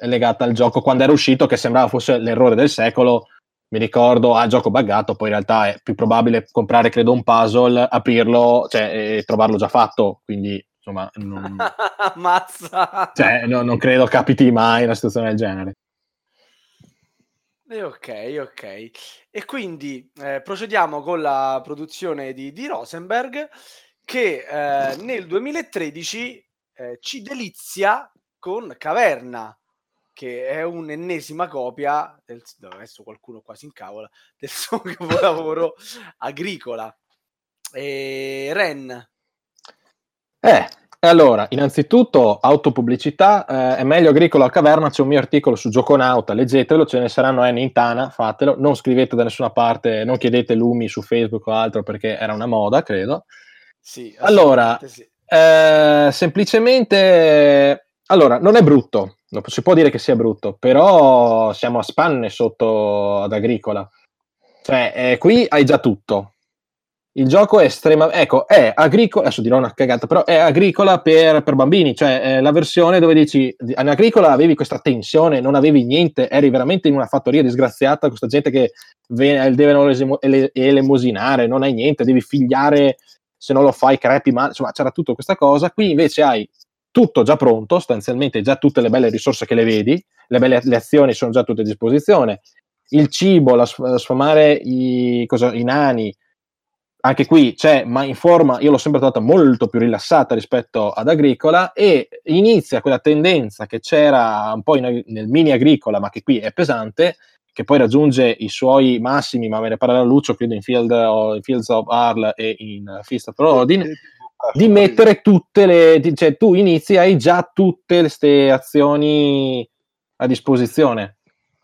legata al gioco quando era uscito che sembrava fosse l'errore del secolo mi ricordo, ah, gioco buggato, poi in realtà è più probabile comprare, credo, un puzzle, aprirlo cioè, e trovarlo già fatto, quindi insomma... Non... [laughs] Mazza! Cioè, no, non credo capiti mai una situazione del genere. E ok, ok. E quindi eh, procediamo con la produzione di, di Rosenberg che eh, nel 2013 eh, ci delizia con Caverna, che è un'ennesima copia, del, adesso qualcuno quasi incavola, [laughs] del suo [laughs] capolavoro agricola. E Ren. Eh, allora, innanzitutto, autopubblicità, eh, è meglio agricolo a caverna, c'è un mio articolo su Gioconauta, leggetelo, ce ne saranno N in Tana, fatelo, non scrivete da nessuna parte, non chiedete lumi su Facebook o altro perché era una moda, credo. Sì, allora, sì. Eh, semplicemente, allora, non è brutto, non si può dire che sia brutto, però siamo a spanne sotto ad agricola. Cioè, eh, qui hai già tutto, il gioco è estremamente, ecco, è agricola, adesso dirò una cagata, però è agricola per, per bambini, cioè la versione dove dici, in agricola avevi questa tensione, non avevi niente, eri veramente in una fattoria disgraziata, questa gente che devono elemosinare, non hai niente, devi figliare, se non lo fai crepi male, insomma c'era tutta questa cosa, qui invece hai tutto già pronto, sostanzialmente già tutte le belle risorse che le vedi, le belle le azioni sono già tutte a disposizione, il cibo, la, sfamare i, cosa, i nani, anche qui c'è, ma in forma, io l'ho sempre trovata molto più rilassata rispetto ad Agricola e inizia quella tendenza che c'era un po' in, nel mini Agricola, ma che qui è pesante, che poi raggiunge i suoi massimi, ma me ne parlerà Lucio, credo in, Field, in Fields of Arl e in Fist of Rodin, di mettere tutte le, cioè tu inizi, hai già tutte queste azioni a disposizione.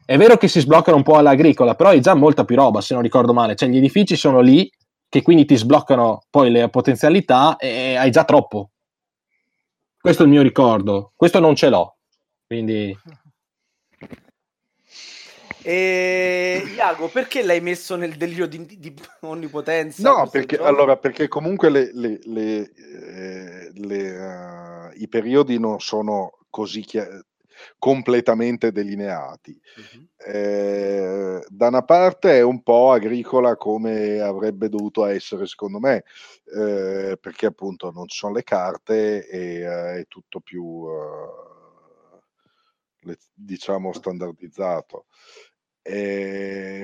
È vero che si sbloccano un po' all'agricola, però hai già molta più roba, se non ricordo male. Cioè, gli edifici sono lì, che quindi ti sbloccano poi le potenzialità e hai già troppo. Questo è il mio ricordo, questo non ce l'ho. Quindi... E Iago, perché l'hai messo nel delirio di, di onnipotenza? No, perché, allora, perché comunque le, le, le, uh, i periodi non sono così chiari completamente delineati. Uh-huh. Eh, da una parte è un po' agricola come avrebbe dovuto essere, secondo me, eh, perché appunto non ci sono le carte e eh, è tutto più, eh, diciamo, standardizzato.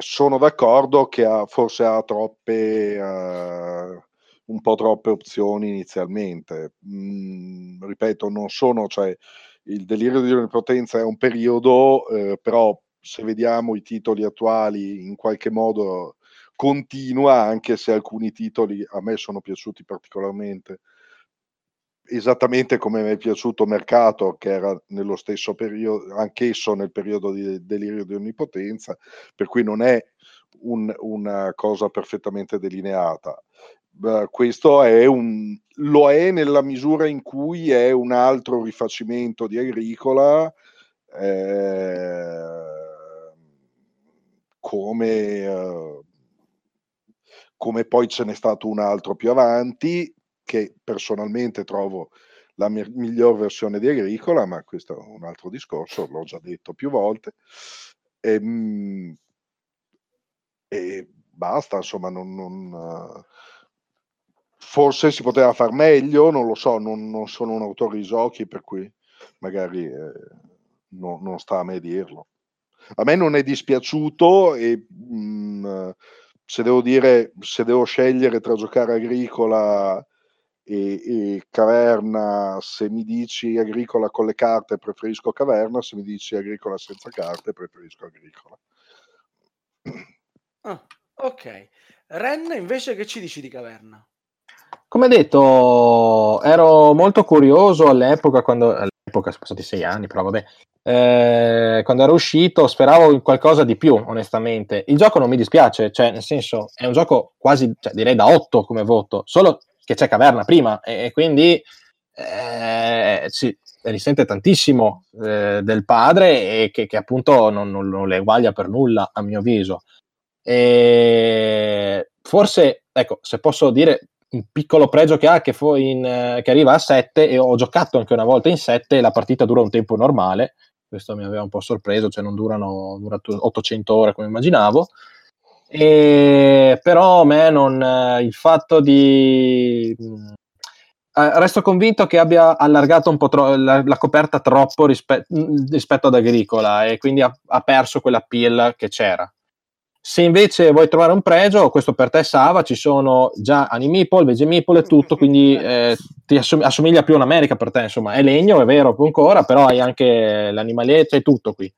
Sono d'accordo che ha, forse ha troppe, eh, un po' troppe opzioni inizialmente. Mm, ripeto, non sono, cioè, il delirio di onnipotenza è un periodo, eh, però se vediamo i titoli attuali in qualche modo continua, anche se alcuni titoli a me sono piaciuti particolarmente, esattamente come mi è piaciuto Mercato, che era nello stesso periodo, anch'esso nel periodo di delirio di onnipotenza, per cui non è un, una cosa perfettamente delineata. Questo è un, lo è nella misura in cui è un altro rifacimento di Agricola, eh, come, eh, come poi ce n'è stato un altro più avanti, che personalmente trovo la mi- miglior versione di Agricola, ma questo è un altro discorso, l'ho già detto più volte. E, ehm, e basta, insomma, non, non forse si poteva far meglio, non lo so, non, non sono un autore di giochi, per cui magari eh, no, non sta a me dirlo. A me non è dispiaciuto e mh, mm, se devo dire, se devo scegliere tra giocare agricola e, e, caverna, se mi dici agricola con le carte preferisco caverna, se mi dici agricola senza carte preferisco agricola. Ah, ok. Ren invece che ci dici di caverna? Come detto, ero molto curioso all'epoca, quando all'epoca sono passati sei anni, però vabbè, eh, quando era uscito speravo in qualcosa di più, onestamente. Il gioco non mi dispiace, cioè, nel senso, è un gioco quasi, cioè, direi da 8 come voto, solo che c'è caverna prima e, e quindi eh, si risente tantissimo eh, del padre e che, che appunto non, non, non, le eguaglia per nulla, a mio avviso. E forse, ecco, se posso dire, un piccolo pregio che ha che, in, eh, che, arriva a 7 e ho giocato anche una volta in 7 e la partita dura un tempo normale questo mi aveva un po' sorpreso cioè non durano dura 800 ore come immaginavo e, però a me non eh, il fatto di eh, resto convinto che abbia allargato un po' tro- la, la, coperta troppo rispe- rispetto ad Agricola e quindi ha, ha perso quella pill che c'era Se invece vuoi trovare un pregio, questo per te Sava, ci sono già Animeeple, Vegemeeple e tutto, [laughs] quindi eh, ti assom- assomiglia più a un'America per te, insomma, è legno, è vero, ancora, però hai anche l'animalietto e tutto qui.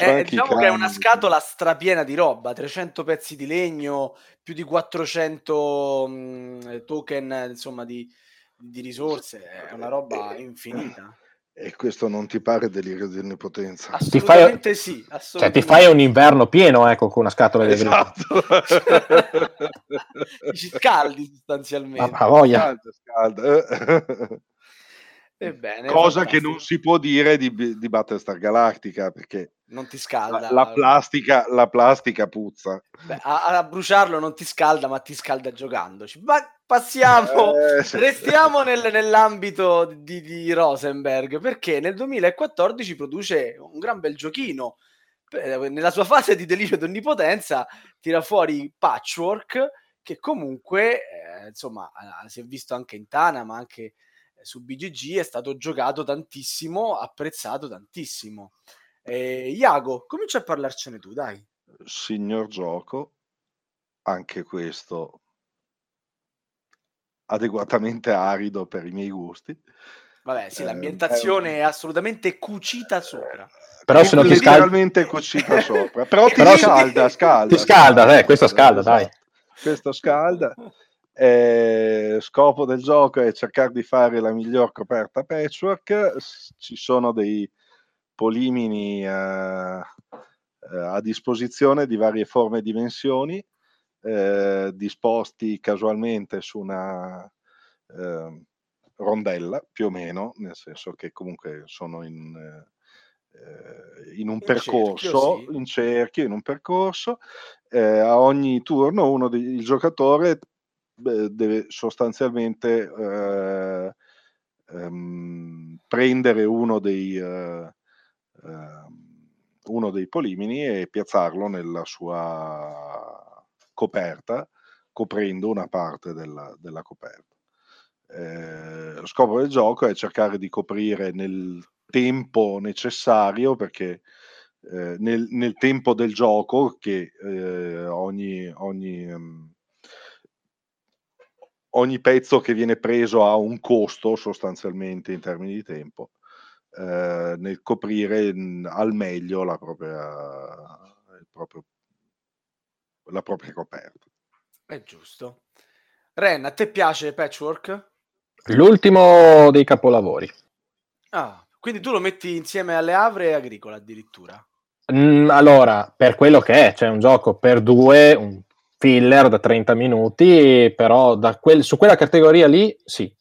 Eh, diciamo che è una scatola strapiena di roba, 300 pezzi di legno, più di 400 mh, mm, token, insomma, di, di risorse, è una roba infinita. E questo non ti pare delirio di onnipotenza? Assolutamente ti fai, sì. Assolutamente. Cioè, ti fai un inverno pieno, ecco, con una scatola di esatto. [laughs] Ci scaldi sostanzialmente. Ma voglia. Scalda, scalda. [laughs] Ebbene, Cosa che non si può dire di, di Battlestar Galactica perché non ti scalda. La, la, plastica, la plastica puzza. Beh, a, a, bruciarlo non ti scalda, ma ti scalda giocandoci. Ma passiamo, eh, sì. restiamo nel, nell'ambito di, di, Rosenberg perché nel 2014 produce un gran bel giochino. Nella sua fase di delirio d'onnipotenza tira fuori Patchwork che comunque eh, insomma si è visto anche in Tana ma anche su BGG è stato giocato tantissimo, apprezzato tantissimo. Eh, Iago, comincia a parlarcene tu, dai. Signor gioco, anche questo adeguatamente arido per i miei gusti. Vabbè, sì, l'ambientazione eh, è assolutamente cucita sopra. Però se non ti scalda... cucita sopra. Però [laughs] ti Però scalda, scalda. Ti scalda, scalda, eh, questo scalda, dai. Questo scalda. Eh, scopo del gioco è cercare di fare la miglior coperta patchwork. Ci sono dei polimini eh, eh, a disposizione di varie forme e dimensioni, eh, disposti casualmente su una ehm, rondella, più o meno, nel senso che comunque sono in, eh, in un in percorso, cerchio, sì. in cerchio, in un percorso. Eh, a ogni turno uno dei, il giocatore deve sostanzialmente eh, ehm, prendere uno dei, eh, ehm, uno dei polimini e piazzarlo nella sua coperta, coprendo una parte della, della coperta. Eh, lo scopo del gioco è cercare di coprire nel tempo necessario perché eh, nel, nel, tempo del gioco che eh, ogni, ogni um, ogni pezzo che viene preso ha un costo sostanzialmente in termini di tempo eh, nel coprire in, al meglio la propria, proprio, la propria coperta. È giusto. Ren, a te piace Patchwork? L'ultimo dei capolavori. Ah, quindi tu lo metti insieme alle Avre e Agricola addirittura? Mm, allora, per quello che è, c'è cioè un gioco per due, un filler da 30 minuti, però quel, su quella categoria lì sì.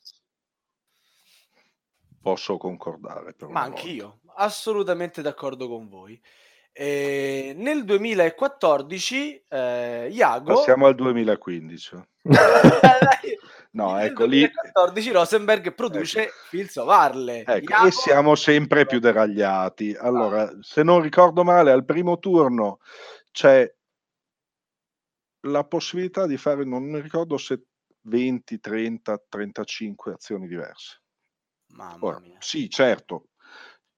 Posso concordare. Ma anch'io, volta. assolutamente d'accordo con voi. E nel 2014 eh, Iago... Passiamo al 2015. [laughs] no, ecco lì... 2014 Rosenberg produce ecco. Fields of Arle. Ecco, Iago... E siamo sempre più deragliati. Allora, ah. se non ricordo male, al primo turno c'è la possibilità di fare, non mi ricordo se 20, 30, 35 azioni diverse. Mamma Ora, mia. Sì, certo.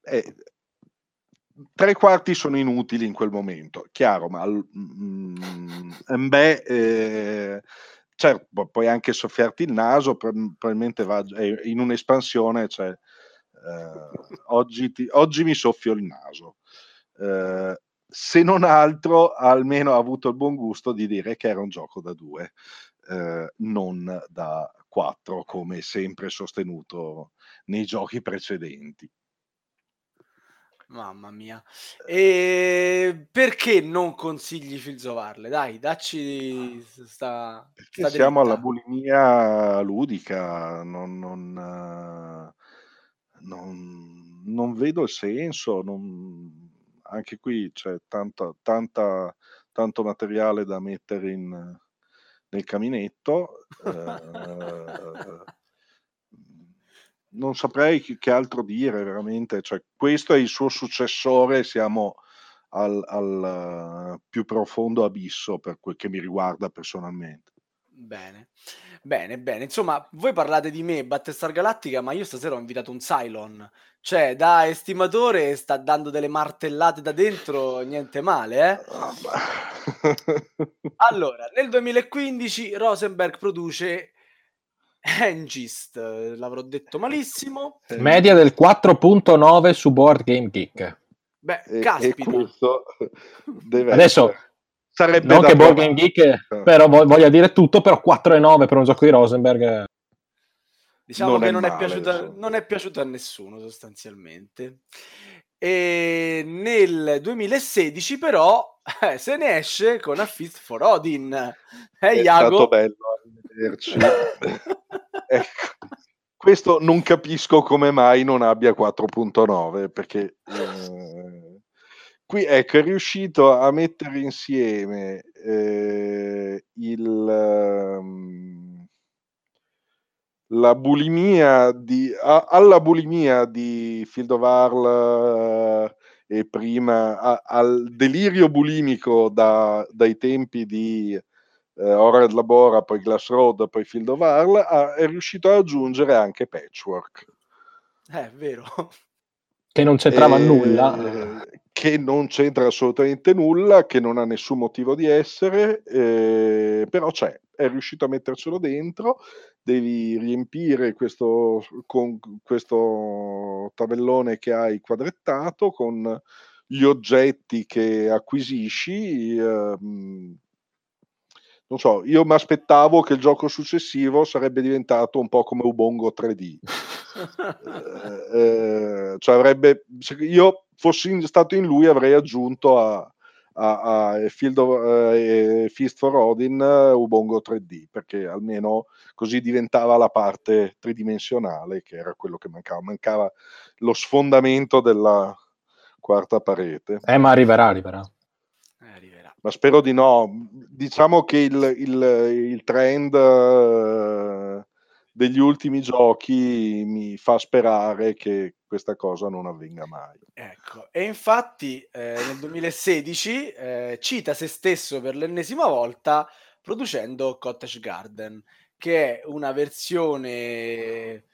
Eh, tre quarti sono inutili in quel momento, chiaro, ma mm, mm beh, eh, certo, puoi anche soffiarti il naso, probabilmente va in un'espansione, cioè, eh, oggi, ti, oggi, mi soffio il naso. Eh, se non altro almeno ha avuto il buon gusto di dire che era un gioco da due, eh, non da quattro, come sempre sostenuto nei giochi precedenti. Mamma mia. E perché non consigli filzovarle? Dai, dacci sta, perché sta siamo alla bulimia ludica, non, non, non, non vedo il senso, non, anche qui c'è tanta, tanta, tanto materiale da mettere in, nel caminetto. Eh, [laughs] non saprei che altro dire veramente. Cioè, questo è il suo successore, siamo al, al più profondo abisso per quel che mi riguarda personalmente. Bene, bene, bene. Insomma, voi parlate di me, Battlestar Galactica, ma io stasera ho invitato un Cylon. Cioè, da estimatore sta dando delle martellate da dentro, niente male, eh? [laughs] Allora, nel 2015 Rosenberg produce Hengist, l'avrò detto malissimo. Media del 4.9 su Board Game Geek. Beh, E, e caspita. questo [laughs] deve Adesso, essere- sarebbe non che Board. Game Geek però vo- voglia dire tutto, però 4.9 per un gioco di Rosenberg. Diciamo Non che è non, è male, piaciuta, insomma. non è piaciuta a nessuno sostanzialmente. E nel 2016 però eh, se ne esce con A Fist for Odin. Eh, È Iago? stato bello arrivederci. [laughs] Ecco, questo non capisco come mai non abbia 4.9 perché eh, qui ecco è riuscito a mettere insieme eh, il ehm, la bulimia di a- alla bulimia di Field of Arl eh, e prima a- al delirio bulimico da- dai tempi di eh, Horror Labora, poi Glass Road, poi Field of Arl, ha- è riuscito a aggiungere anche Patchwork. Eh, è vero. Che non c'entrava Eh, nulla. Che non c'entra assolutamente nulla, che non ha nessun motivo di essere, eh, però c'è, è riuscito a mettercelo dentro. Devi riempire questo, con questo tabellone che hai quadrettato con gli oggetti che acquisisci. ehm, non so, io mi aspettavo che il gioco successivo sarebbe diventato un po' come Ubongo 3D. [laughs] Eh, eh, cioè avrebbe, io fossi in- stato in lui avrei aggiunto a, a, a Field of, eh, Feast for Odin eh, Ubongo 3D perché almeno così diventava la parte tridimensionale che era quello che mancava mancava lo sfondamento della quarta parete Eh, ma arriverà, arriverà. Eh, arriverà. ma spero di no. Diciamo che il, il- il trend eh, degli ultimi giochi mi fa sperare che questa cosa non avvenga mai. Ecco, e infatti eh, nel 2016 eh, cita se stesso per l'ennesima volta producendo Cottage Garden, che è una versione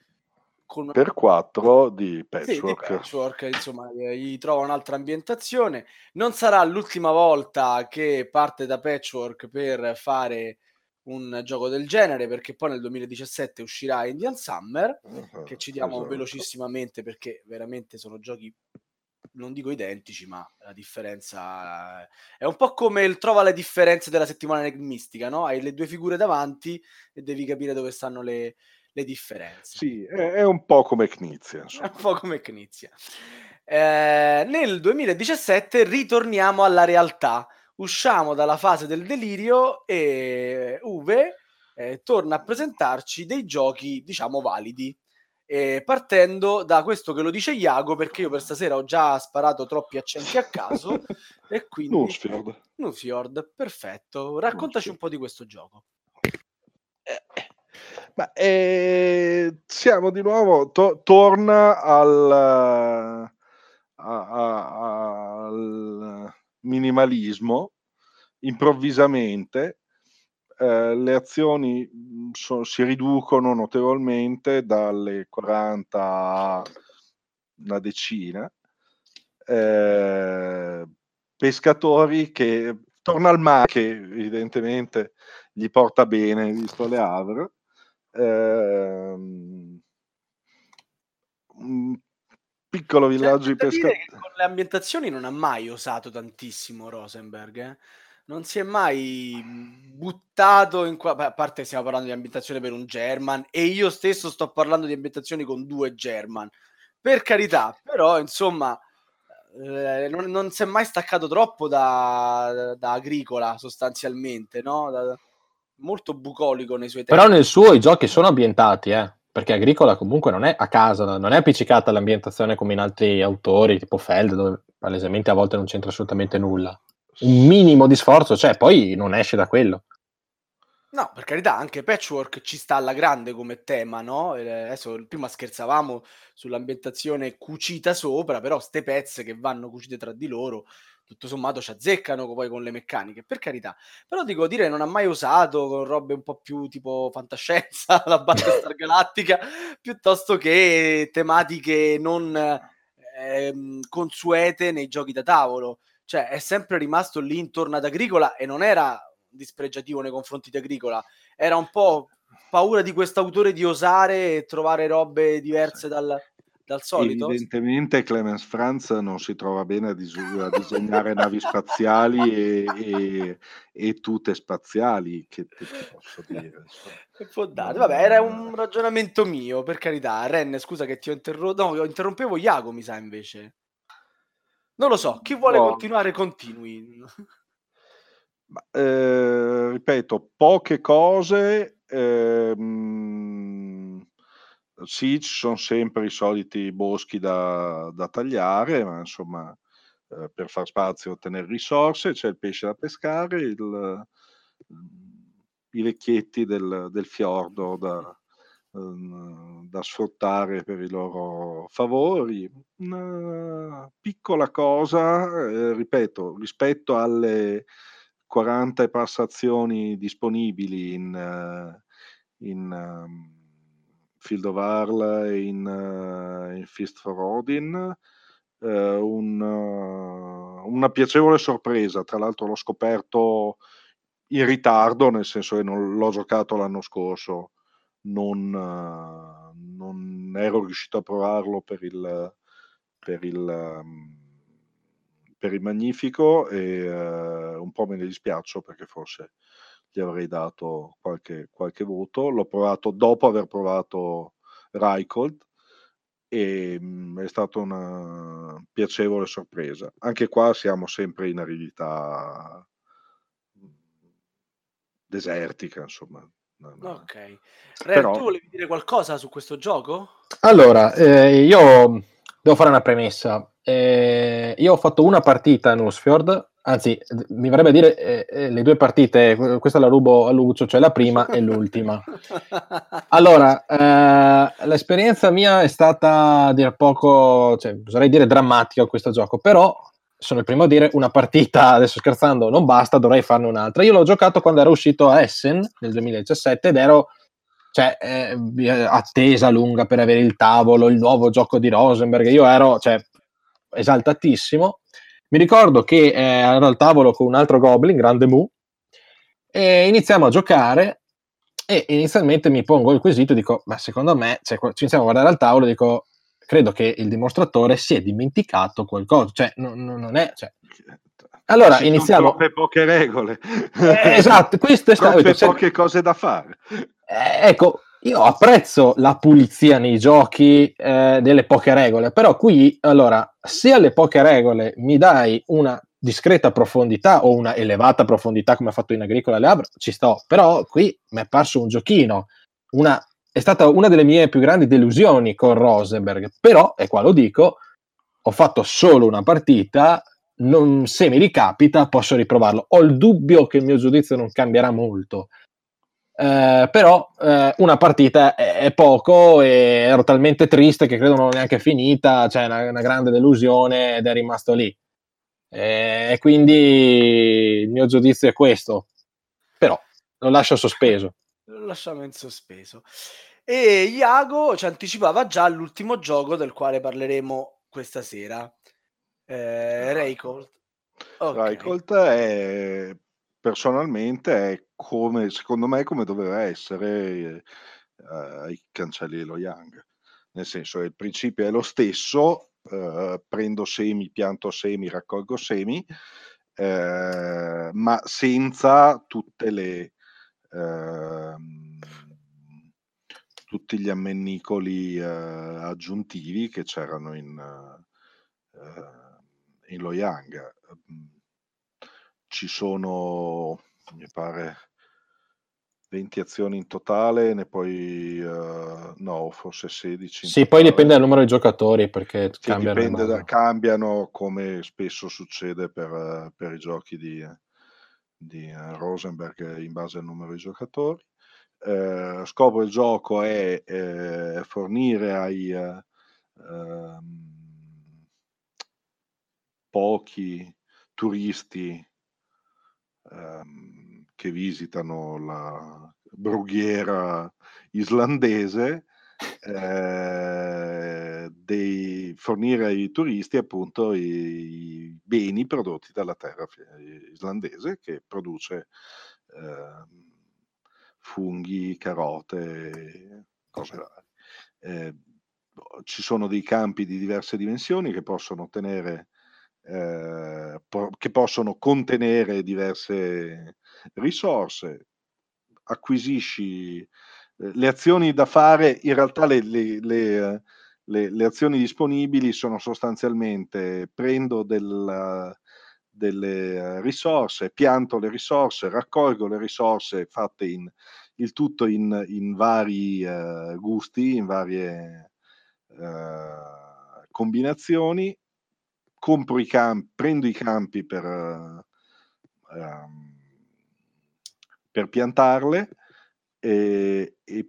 con Per 4 di Sì, di Patchwork. patchwork, insomma, eh, gli trova un'altra ambientazione. Non sarà l'ultima volta che parte da patchwork per fare un gioco del genere, perché poi nel 2017 uscirà Indian Summer, che ci diamo Esatto. velocissimamente perché veramente sono giochi, non dico identici, ma la differenza è un po' come il trova le differenze della settimana enigmistica, no? Hai le due figure davanti e devi capire dove stanno le, le differenze. Sì, è, è un po' come Knizia, È insomma. un po' come Knizia. Eh, nel 2017 ritorniamo alla realtà, usciamo dalla fase del delirio e Uwe eh, torna a presentarci dei giochi, diciamo, validi. Eh, partendo da questo che lo dice Iago, perché io per stasera ho già sparato troppi accenti a caso, [laughs] e quindi Nusfjord. Nufjord, perfetto. Raccontaci un po' di questo gioco. Ma eh, siamo di nuovo, to- torna al, a- a- al minimalismo improvvisamente. eh, le azioni mh, so- si riducono notevolmente dalle 40 a una decina. Eh, pescatori che torna al mare, che evidentemente gli porta bene visto le Havre. Un piccolo villaggio di pescatori. con le ambientazioni non ha mai osato tantissimo Rosenberg, eh? non si è mai buttato in qua, beh, a parte stiamo parlando di ambientazione per un German e io stesso sto parlando di ambientazioni con due German, per carità, però insomma eh, non, non si è mai staccato troppo da, da agricola sostanzialmente, no? Da- molto bucolico nei suoi tempi. Però nel suo i giochi sono ambientati, eh, perché Agricola comunque non è a casa, non è appiccicata all'ambientazione come in altri autori, tipo Feld, dove palesemente a volte non c'entra assolutamente nulla. Un minimo di sforzo c'è, poi non esce da quello. No, per carità, anche Patchwork ci sta alla grande come tema, no? Eh, adesso prima scherzavamo sull'ambientazione cucita sopra, però ste pezze che vanno cucite tra di loro tutto sommato ci azzeccano poi con le meccaniche, per carità. Però dico, dire non ha mai usato con robe un po' più tipo fantascienza, [laughs] la Battlestar [laughs] Galattica, piuttosto che tematiche non ehm, consuete nei giochi da tavolo. Cioè, è sempre rimasto lì intorno ad Agricola e non era dispregiativo nei confronti di Agricola, era un po' paura di quest'autore di osare e trovare robe diverse dal, dal solito? Evidentemente Clemens Franz non si trova bene a, dis- a disegnare navi spaziali e, e, e, tute spaziali, che ti posso dire. [laughs] Può dare. Vabbè, era un ragionamento mio, per carità. Ren, scusa che ti ho interrotto. No, interrompevo Iago, mi sa, invece. Non lo so, chi vuole no. continuare, continui. [laughs] Ma, eh, ripeto, poche cose. Ehm sì, ci sono sempre i soliti boschi da, da tagliare, ma insomma, eh, per far spazio e ottenere risorse, c'è il pesce da pescare, il, i vecchietti del, del fiordo da, ehm, da sfruttare per i loro favori. Una piccola cosa, eh, ripeto, rispetto alle 40 e passa azioni disponibili in, eh, in um, Field of Arl in, uh, in Fist for Odin. Uh, un, uh, una piacevole sorpresa, tra l'altro l'ho scoperto in ritardo, nel senso che non l'ho giocato l'anno scorso, non, non ero riuscito a provarlo per il, per il, um, per il Magnifico e un po' me ne dispiaccio perché forse gli avrei dato qualche, qualche voto. L'ho provato dopo aver provato Reichhold e mh, mm, è stata una piacevole sorpresa. Anche qua siamo sempre in aridità mm, desertica, insomma. Ok. Ren, Però... tu volevi dire qualcosa su questo gioco? Allora, eh, io devo fare una premessa. Eh, io ho fatto una partita a Nusfjord Anzi, mi vorrebbe dire eh, eh, le due partite, questa la rubo a Lucio, cioè la prima e l'ultima. Allora, eh, l'esperienza mia è stata a dir poco, cioè, oserei dire drammatica questo gioco, però sono il primo a dire una partita, adesso scherzando, non basta, dovrei farne un'altra. Io l'ho giocato quando era uscito a Essen nel 2017 ed ero cioè, eh, attesa lunga per avere il tavolo, il nuovo gioco di Rosenberg. Io ero cioè, esaltatissimo mi ricordo che eh, ero al tavolo con un altro Goblin, Grande Mu, e iniziamo a giocare e inizialmente mi pongo il quesito e dico, ma secondo me, cioè, ci iniziamo a guardare al tavolo e dico, credo che il dimostratore si è dimenticato qualcosa, cioè non, non è... Cioè... Allora Ci iniziamo... Troppe poche regole. Eh, esatto, questo è stato... Troppe poche cose da fare. Eh, ecco, io apprezzo la pulizia nei giochi eh, delle poche regole, però qui, allora, se alle poche regole mi dai una discreta profondità o una elevata profondità come ha fatto in Agricola Le ci sto, però qui mi è parso un giochino, una, è stata una delle mie più grandi delusioni con Rosenberg, però, e qua lo dico, ho fatto solo una partita, non, se mi ricapita posso riprovarlo, ho il dubbio che il mio giudizio non cambierà molto, eh, però eh, una partita è, è, poco e ero talmente triste che credo non è neanche finita, cioè una, una grande delusione ed è rimasto lì. Eh, e quindi il mio giudizio è questo, però lo lascio sospeso. Lo lasciamo in sospeso. E Iago ci anticipava già l'ultimo gioco del quale parleremo questa sera. Eh, Raycolt. Okay. Raycolt è personalmente è come, secondo me, come doveva essere eh, ai cancelli dello Young. Nel senso, il principio è lo stesso, eh, prendo semi, pianto semi, raccolgo semi, eh, ma senza tutte le... Ehm, tutti gli ammennicoli eh, aggiuntivi che c'erano in, eh, in Lo Young ci sono, mi pare, 20 azioni in totale, ne poi uh, no, forse 16. Sì, poi dipende dal numero di giocatori perché sì, cambiano. Da, cambiano come spesso succede per, per i giochi di, di Rosenberg in base al numero di giocatori. Eh, scopo del gioco è eh, fornire ai eh, pochi turisti ehm, che visitano la brughiera islandese eh, dei, fornire ai turisti appunto i, i, beni prodotti dalla terra islandese che produce eh, funghi, carote, cose varie. Eh, ci sono dei campi di diverse dimensioni che possono tenere eh, po- che possono contenere diverse risorse. Acquisisci eh, le azioni da fare, in realtà le, le, le, le, azioni disponibili sono sostanzialmente prendo del, delle risorse, pianto le risorse, raccolgo le risorse fatte in il tutto in, in vari uh, gusti, in varie uh, combinazioni, compro i campi, prendo i campi per, uh, um, per piantarle e, e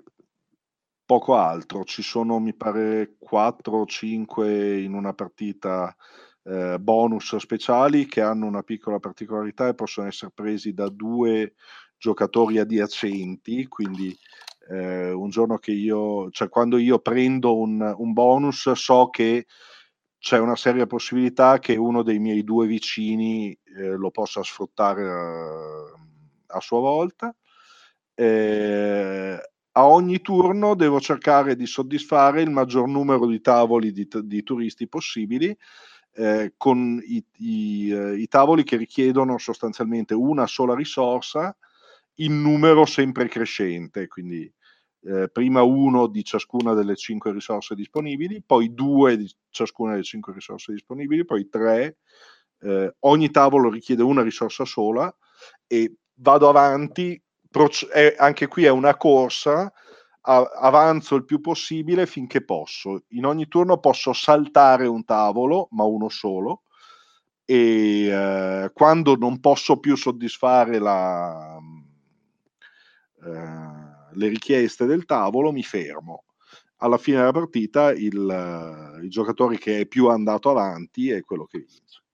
poco altro. Ci sono, mi pare, 4 o 5 in una partita eh, bonus speciali che hanno una piccola particolarità e possono essere presi da due giocatori adiacenti, quindi eh, un giorno che io, cioè quando io prendo un, un, bonus so che c'è una seria possibilità che uno dei miei due vicini eh, lo possa sfruttare eh, a sua volta. Eh, a ogni turno devo cercare di soddisfare il maggior numero di tavoli di, di turisti possibili eh, con i, i, eh, i, tavoli che richiedono sostanzialmente una sola risorsa in numero sempre crescente, quindi eh, prima uno di ciascuna delle cinque risorse disponibili, poi due di ciascuna delle cinque risorse disponibili, poi tre. Eh, ogni tavolo richiede una risorsa sola e vado avanti è, anche qui è una corsa, a, avanzo il più possibile finché posso. In ogni turno posso saltare un tavolo, ma uno solo, e eh, quando non posso più soddisfare la, eh, le richieste del tavolo, mi fermo. Alla fine della partita il, il giocatore che è più andato avanti è quello che vince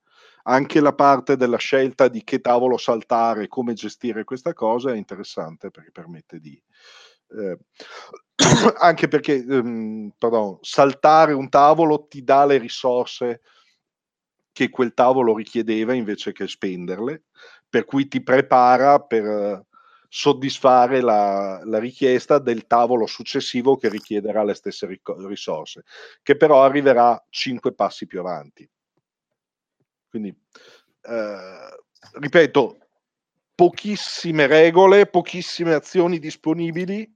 anche la parte della scelta di che tavolo saltare, come gestire questa cosa è interessante perché permette di... Eh, [coughs] anche perché, ehm, pardon, saltare un tavolo ti dà le risorse che quel tavolo richiedeva invece che spenderle, per cui ti prepara per soddisfare la, la, richiesta del tavolo successivo che richiederà le stesse risorse, che però arriverà cinque passi più avanti. Quindi, eh, ripeto, pochissime regole, pochissime azioni disponibili.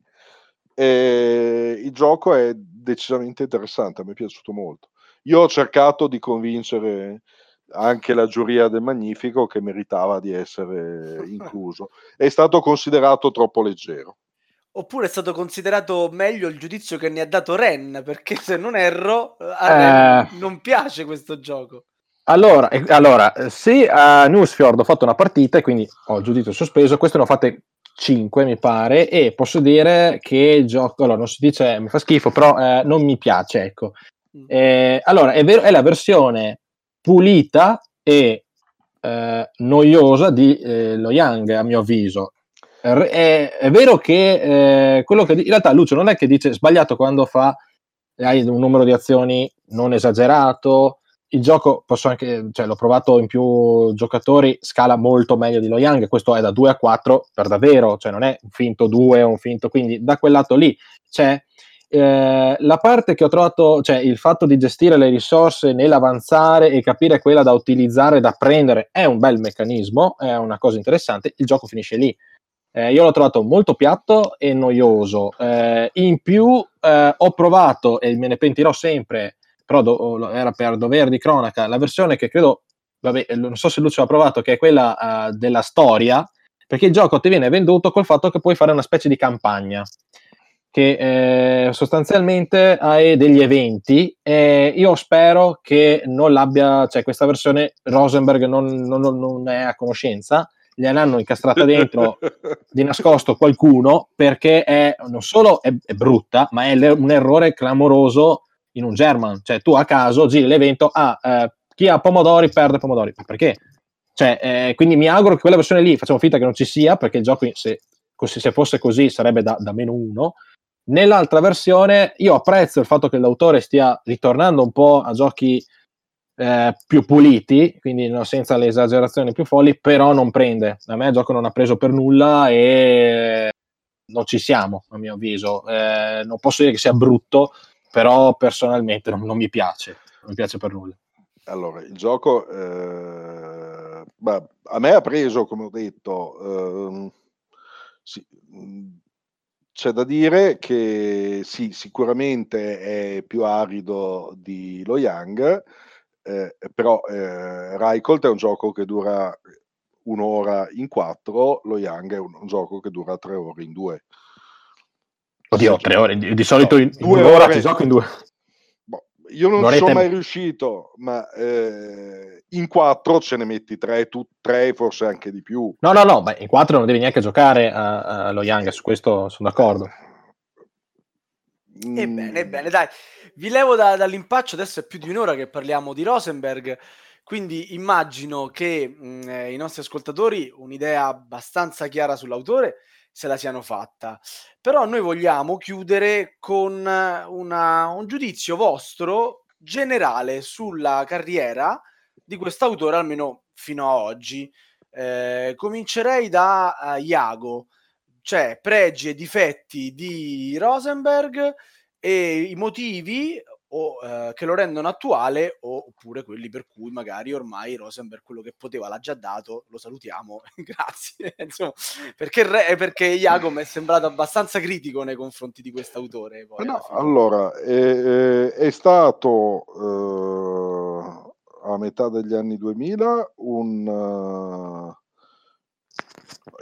Eh, il gioco è decisamente interessante, a me è piaciuto molto. Io ho cercato di convincere anche la giuria del Magnifico che meritava di essere incluso. È stato considerato troppo leggero. Oppure è stato considerato meglio il giudizio che ne ha dato Ren, perché se non erro, a Ren eh... non piace questo gioco. Allora, allora, se a Newsfjord ho fatto una partita e quindi ho giudizio sospeso, queste ne ho fatte 5 mi pare e posso dire che il gioco, allora non si dice mi fa schifo, però eh, non mi piace, ecco. Mm. Eh, allora, è, vero, è la versione pulita e eh, noiosa di eh, Lo Young, a mio avviso. È, è vero che eh, quello che in realtà Lucio non è che dice sbagliato quando fa hai un numero di azioni non esagerato, il gioco posso anche, cioè, l'ho provato in più giocatori, scala molto meglio di Lo Young, questo è da 2 a 4 per davvero, cioè non è un finto 2 o un finto, quindi da quel lato lì c'è eh, la parte che ho trovato, cioè il fatto di gestire le risorse nell'avanzare e capire quella da utilizzare, da prendere, è un bel meccanismo, è una cosa interessante, il gioco finisce lì. Eh, io l'ho trovato molto piatto e noioso. Eh, in più eh, ho provato, e me ne pentirò sempre, però do, era per dovere di cronaca, la versione che credo, vabbè, non so se Lucio ha provato, che è quella uh, della storia, perché il gioco ti viene venduto col fatto che puoi fare una specie di campagna che eh, sostanzialmente hai degli eventi e io spero che non l'abbia, cioè questa versione Rosenberg non, non, non è a conoscenza, gliel'hanno incastrata dentro [laughs] di nascosto qualcuno perché è, non solo è, è brutta, ma è un errore clamoroso in un German, cioè tu a caso giri l'evento, ah, eh, chi ha pomodori perde pomodori, perché? Cioè, eh, quindi mi auguro che quella versione lì facciamo finta che non ci sia, perché il gioco, se, se fosse così, sarebbe da, da meno uno. Nell'altra versione, io apprezzo il fatto che l'autore stia ritornando un po' a giochi eh, più puliti, quindi no, senza le esagerazioni più folli, però non prende. A me il gioco non ha preso per nulla e non ci siamo, a mio avviso. Eh, non posso dire che sia brutto, però personalmente non, non mi piace, non mi piace per nulla. Allora, il gioco eh, a me ha preso, come ho detto, eh, sì, c'è da dire che sì, sicuramente è più arido di Lo Young, eh, però eh, Raikolt è un gioco che dura un'ora in quattro, Lo Young è un, un gioco che dura tre ore in due. Oddio, tre ore, di, di solito no, in, in un'ora ci gioco in due. Io non ci sono mai riuscito, ma eh, in quattro ce ne metti tre, tu, tre, forse anche di più. No, no, no, beh, in quattro non devi neanche giocare allo Young, su questo sono d'accordo. Mm. Ebbene, ebbene, dai, vi levo da, dall'impaccio, adesso è più di un'ora che parliamo di Rosenberg, quindi immagino che mh, mm, eh, i nostri ascoltatori un'idea abbastanza chiara sull'autore se la siano fatta. Però noi vogliamo chiudere con una, un giudizio vostro generale sulla carriera di quest'autore, almeno fino ad oggi. Eh, comincerei da uh, Iago, cioè pregi e difetti di Rosenberg e i motivi o, eh, che lo rendono attuale oppure quelli per cui magari ormai Rosenberg quello che poteva l'ha già dato, lo salutiamo, [laughs] grazie. Insomma, perché, re, perché Iago mi è sembrato abbastanza critico nei confronti di quest'autore. Poi, no, allora, è, è stato eh, a metà degli anni 2000 un... Uh,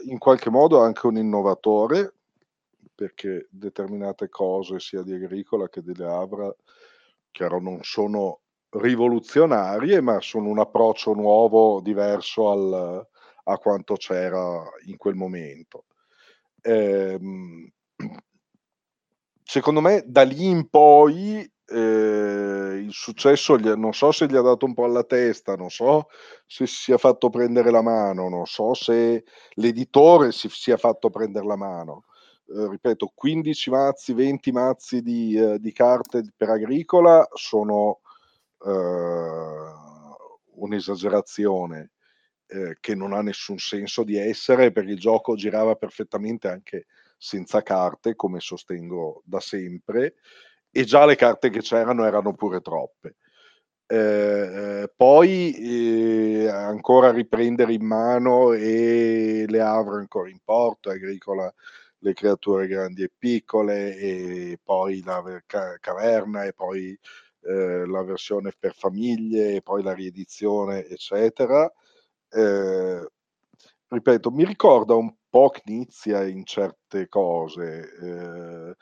in qualche modo anche un innovatore perché determinate cose sia di Agricola che di Leavra chiaro non sono rivoluzionarie, ma sono un approccio nuovo, diverso al, a quanto c'era in quel momento. Ehm, [clears throat] secondo me da lì in poi eh, il successo gli, non so se gli ha dato un po' alla testa, non so se si sia fatto prendere la mano, non so se l'editore si sia fatto prendere la mano, eh, ripeto, 15 mazzi, 20 mazzi di, eh, di carte per agricola sono eh, un'esagerazione eh, che non ha nessun senso di essere perché il gioco girava perfettamente anche senza carte, come sostengo da sempre, e già le carte che c'erano erano pure troppe. Eh, poi eh, ancora riprendere in mano e le avrò ancora in porto, Agricola le creature grandi e piccole e poi la caverna e poi eh, la versione per famiglie e poi la riedizione eccetera. Eh, ripeto mi ricorda un po' Knizia in certe cose eh,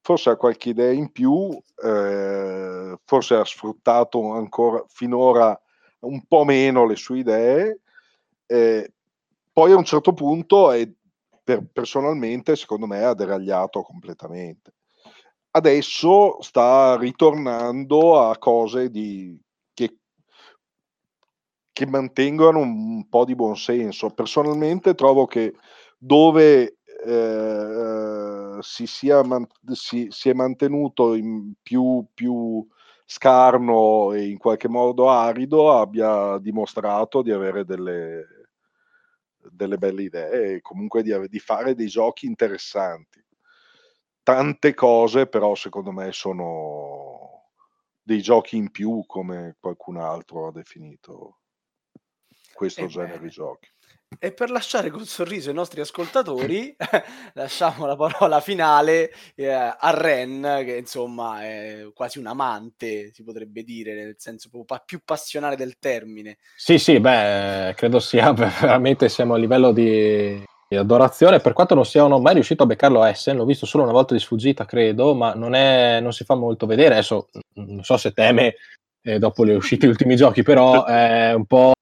forse ha qualche idea in più eh, forse ha sfruttato ancora finora un po' meno le sue idee eh, poi a un certo punto è per, personalmente, secondo me, ha deragliato completamente. Adesso sta ritornando a cose di, che, che mantengono un po' di buonsenso. Personalmente trovo che dove eh, si, sia si, si, è mantenuto più, più scarno e in qualche modo arido abbia dimostrato di avere delle, delle belle idee e comunque di, di fare dei giochi interessanti. Tante cose però secondo me sono dei giochi in più come qualcun altro ha definito questo eh genere beh. di giochi. E per lasciare col sorriso i nostri ascoltatori, [laughs] lasciamo la parola finale eh, a Ren, che insomma è quasi un amante, si potrebbe dire, nel senso proprio più passionale del termine. Sì, sì, beh, credo sia [laughs] veramente siamo a livello di, di adorazione, per quanto non siano mai riuscito a beccarlo a Essen, l'ho visto solo una volta di sfuggita, credo, ma non, è, non si fa molto vedere, adesso non so se teme eh, dopo le uscite gli ultimi giochi, però è un po'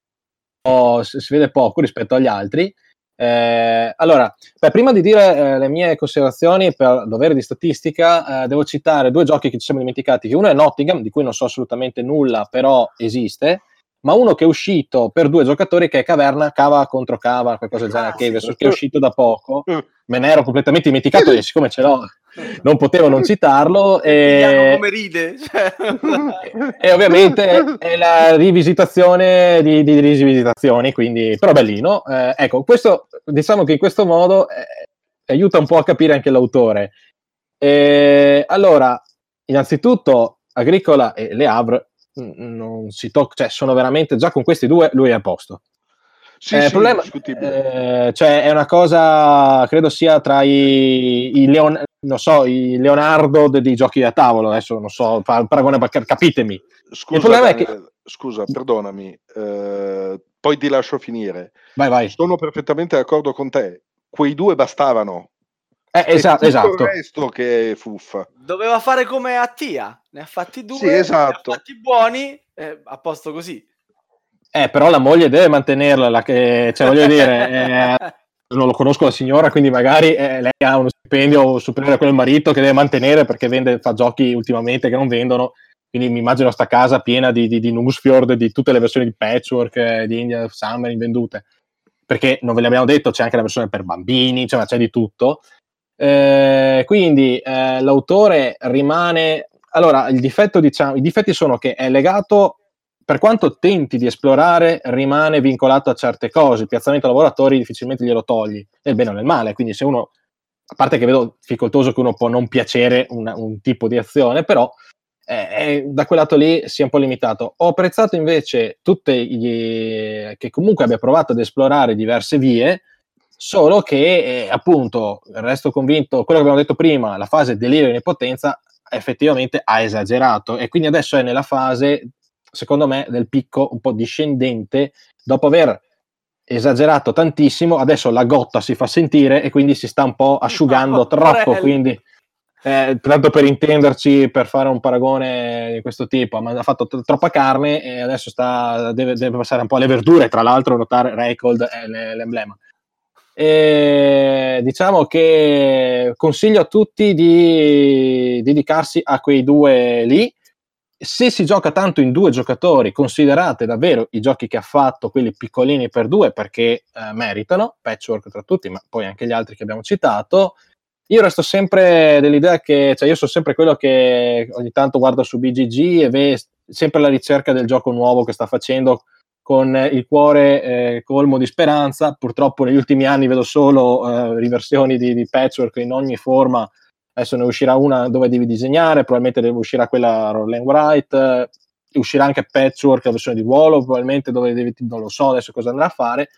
si vede poco rispetto agli altri. Eh, allora, beh, prima di dire eh, le mie considerazioni per dovere di statistica, eh, devo citare due giochi che ci siamo dimenticati. Uno è Nottingham, di cui non so assolutamente nulla, però esiste. ma uno che è uscito per due giocatori che è Caverna, Cava contro Cava, qualcosa del genere, Ah, che, è uscito da poco, me ne ero completamente dimenticato e siccome ce l'ho [laughs] non potevo non citarlo e, come ride. cioè. e ovviamente è la rivisitazione di, di rivisitazioni, quindi però bellino. Eh, ecco, questo diciamo che in questo modo eh, aiuta un po' a capire anche l'autore. Eh, allora, innanzitutto, Agricola e Le Havre mm, non si tocca, cioè sono veramente già con questi due lui è a posto. Sì, Eh, sì, problema eh, cioè è una cosa, credo sia tra i, i Leon- non so, i Leonardo de- dei giochi da tavolo, adesso non so, fa un paragone, capitemi. Scusa, il problema è che- scusa, perdonami, eh, poi ti lascio finire. Vai, vai. Sono perfettamente d'accordo con te. Quei due bastavano. Eh, È esa- tutto esatto. il resto che è fuffa. Doveva fare come Attia, ne ha fatti due, Sì, esatto. ne ha fatti buoni, eh, a posto così. Eh, però la moglie deve mantenerla, la che, cioè voglio dire, eh, [laughs] non lo conosco la signora, quindi magari eh, lei ha uno stipendio superiore a quello del marito che deve mantenere perché vende, fa giochi ultimamente che non vendono, quindi mi immagino sta casa piena di, di, di Nusfjord, di tutte le versioni di Patchwork, eh, di India Summer invendute, perché non ve l'abbiamo detto, c'è anche la versione per bambini, cioè, c'è di tutto. Eh, quindi eh, l'autore rimane... Allora, diciamo, i difetti sono che è legato per quanto tenti di esplorare, rimane vincolato a certe cose. Il piazzamento lavoratori difficilmente glielo togli, nel bene o nel male. Quindi, se uno, a parte che vedo difficoltoso che uno può non piacere una- un tipo di azione, però eh, da quel lato lì si è un po' limitato. Ho apprezzato invece tutte gli, che comunque abbia provato ad esplorare diverse vie. Solo che, eh, appunto, resto convinto, quello che abbiamo detto prima, la fase delirio in potenza effettivamente ha esagerato e quindi adesso è nella fase secondo me, del picco un po' discendente, dopo aver esagerato tantissimo, adesso la gotta si fa sentire e quindi si sta un po' asciugando [laughs] troppo, quindi eh, tanto per intenderci, per fare un paragone di questo tipo, ha fatto t- troppa carne e adesso sta, deve, deve passare un po' alle verdure, tra l'altro notare Record è l- l'emblema. E diciamo che consiglio a tutti di dedicarsi a quei due lì, se si gioca tanto in due giocatori, considerate davvero i giochi che ha fatto, quelli piccolini per due, perché eh, meritano, patchwork tra tutti, ma poi anche gli altri che abbiamo citato. Io resto sempre dell'idea che, cioè io sono sempre quello che ogni tanto guarda su BGG e vede sempre la ricerca del gioco nuovo che sta facendo con il cuore eh, colmo di speranza. Purtroppo negli ultimi anni vedo solo eh, riversioni di, di patchwork in ogni forma adesso ne uscirà una dove devi disegnare, probabilmente deve uscirà quella roll and write, eh, uscirà anche Patchwork, la versione di ruolo, probabilmente dove devi, non lo so adesso cosa andrà a fare.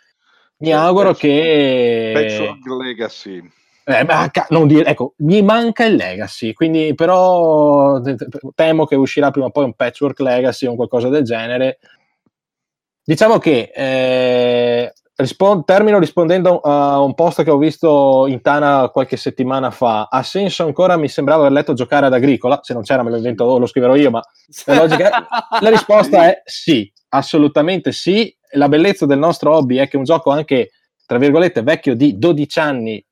Mi Cioè, auguro Patchwork- che... Patchwork Legacy. Eh, ma dire, ecco, mi manca il Legacy, quindi però te- te- temo che uscirà prima o poi un Patchwork Legacy o un qualcosa del genere. Diciamo che eh, rispon- termino rispondendo a un post che ho visto in Tana qualche settimana fa. Ha senso ancora, mi sembrava aver letto giocare ad Agricola, se non c'era me lo invento, lo scriverò io, ma la, logica [laughs] la risposta è sì, assolutamente sì. La bellezza del nostro hobby è che un gioco anche, tra virgolette, vecchio di 12 anni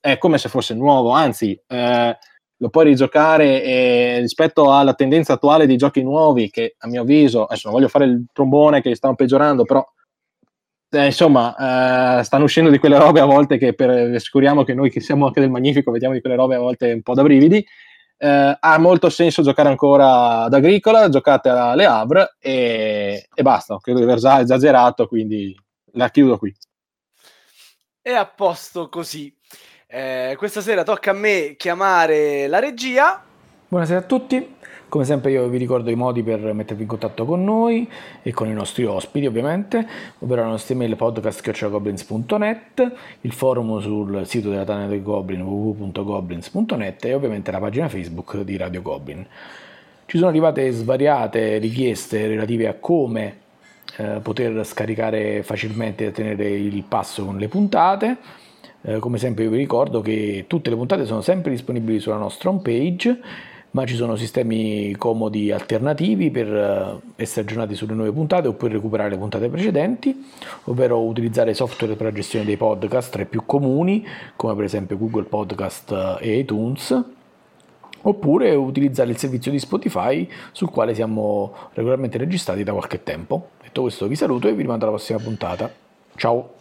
è come se fosse nuovo, anzi, eh, lo puoi rigiocare e rispetto alla tendenza attuale di giochi nuovi, che a mio avviso, adesso non voglio fare il trombone che stanno peggiorando, però eh, insomma, eh, stanno uscendo di quelle robe a volte che per, assicuriamo che noi che siamo anche del Magnifico vediamo di quelle robe a volte un po' da brividi. Eh, ha molto senso giocare ancora ad Agricola, giocate a Le Havre e, e basta. Credo di aver già esagerato, quindi la chiudo qui. E a posto così. Eh, questa sera tocca a me chiamare la regia. Buonasera a tutti, come sempre io vi ricordo i modi per mettervi in contatto con noi e con i nostri ospiti ovviamente, ovvero la nostra email podcast.goblins.net, il forum sul sito della Tana del Goblin www.goblins.net e ovviamente la pagina Facebook di Radio Goblin. Ci sono arrivate svariate richieste relative a come eh, poter scaricare facilmente e tenere il passo con le puntate. Eh, come sempre io vi ricordo che tutte le puntate sono sempre disponibili sulla nostra homepage, ma ci sono sistemi comodi alternativi per eh, essere aggiornati sulle nuove puntate oppure recuperare le puntate precedenti, ovvero utilizzare software per la gestione dei podcast tra i più comuni, come per esempio Google Podcast eh, e iTunes oppure utilizzare il servizio di Spotify sul quale siamo regolarmente registrati da qualche tempo. Detto questo vi saluto e vi rimando alla prossima puntata. Ciao!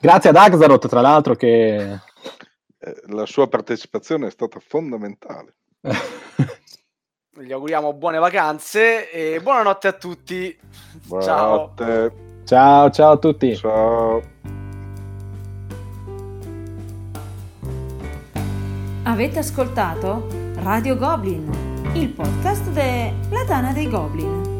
Grazie ad Axaroth, tra l'altro, che... Eh, la sua partecipazione è stata fondamentale. Gli auguriamo buone vacanze e buonanotte a tutti. Ciao. Buonanotte. Ciao, ciao a tutti. Ciao. Avete ascoltato Radio Goblin, il podcast della Tana dei Goblin.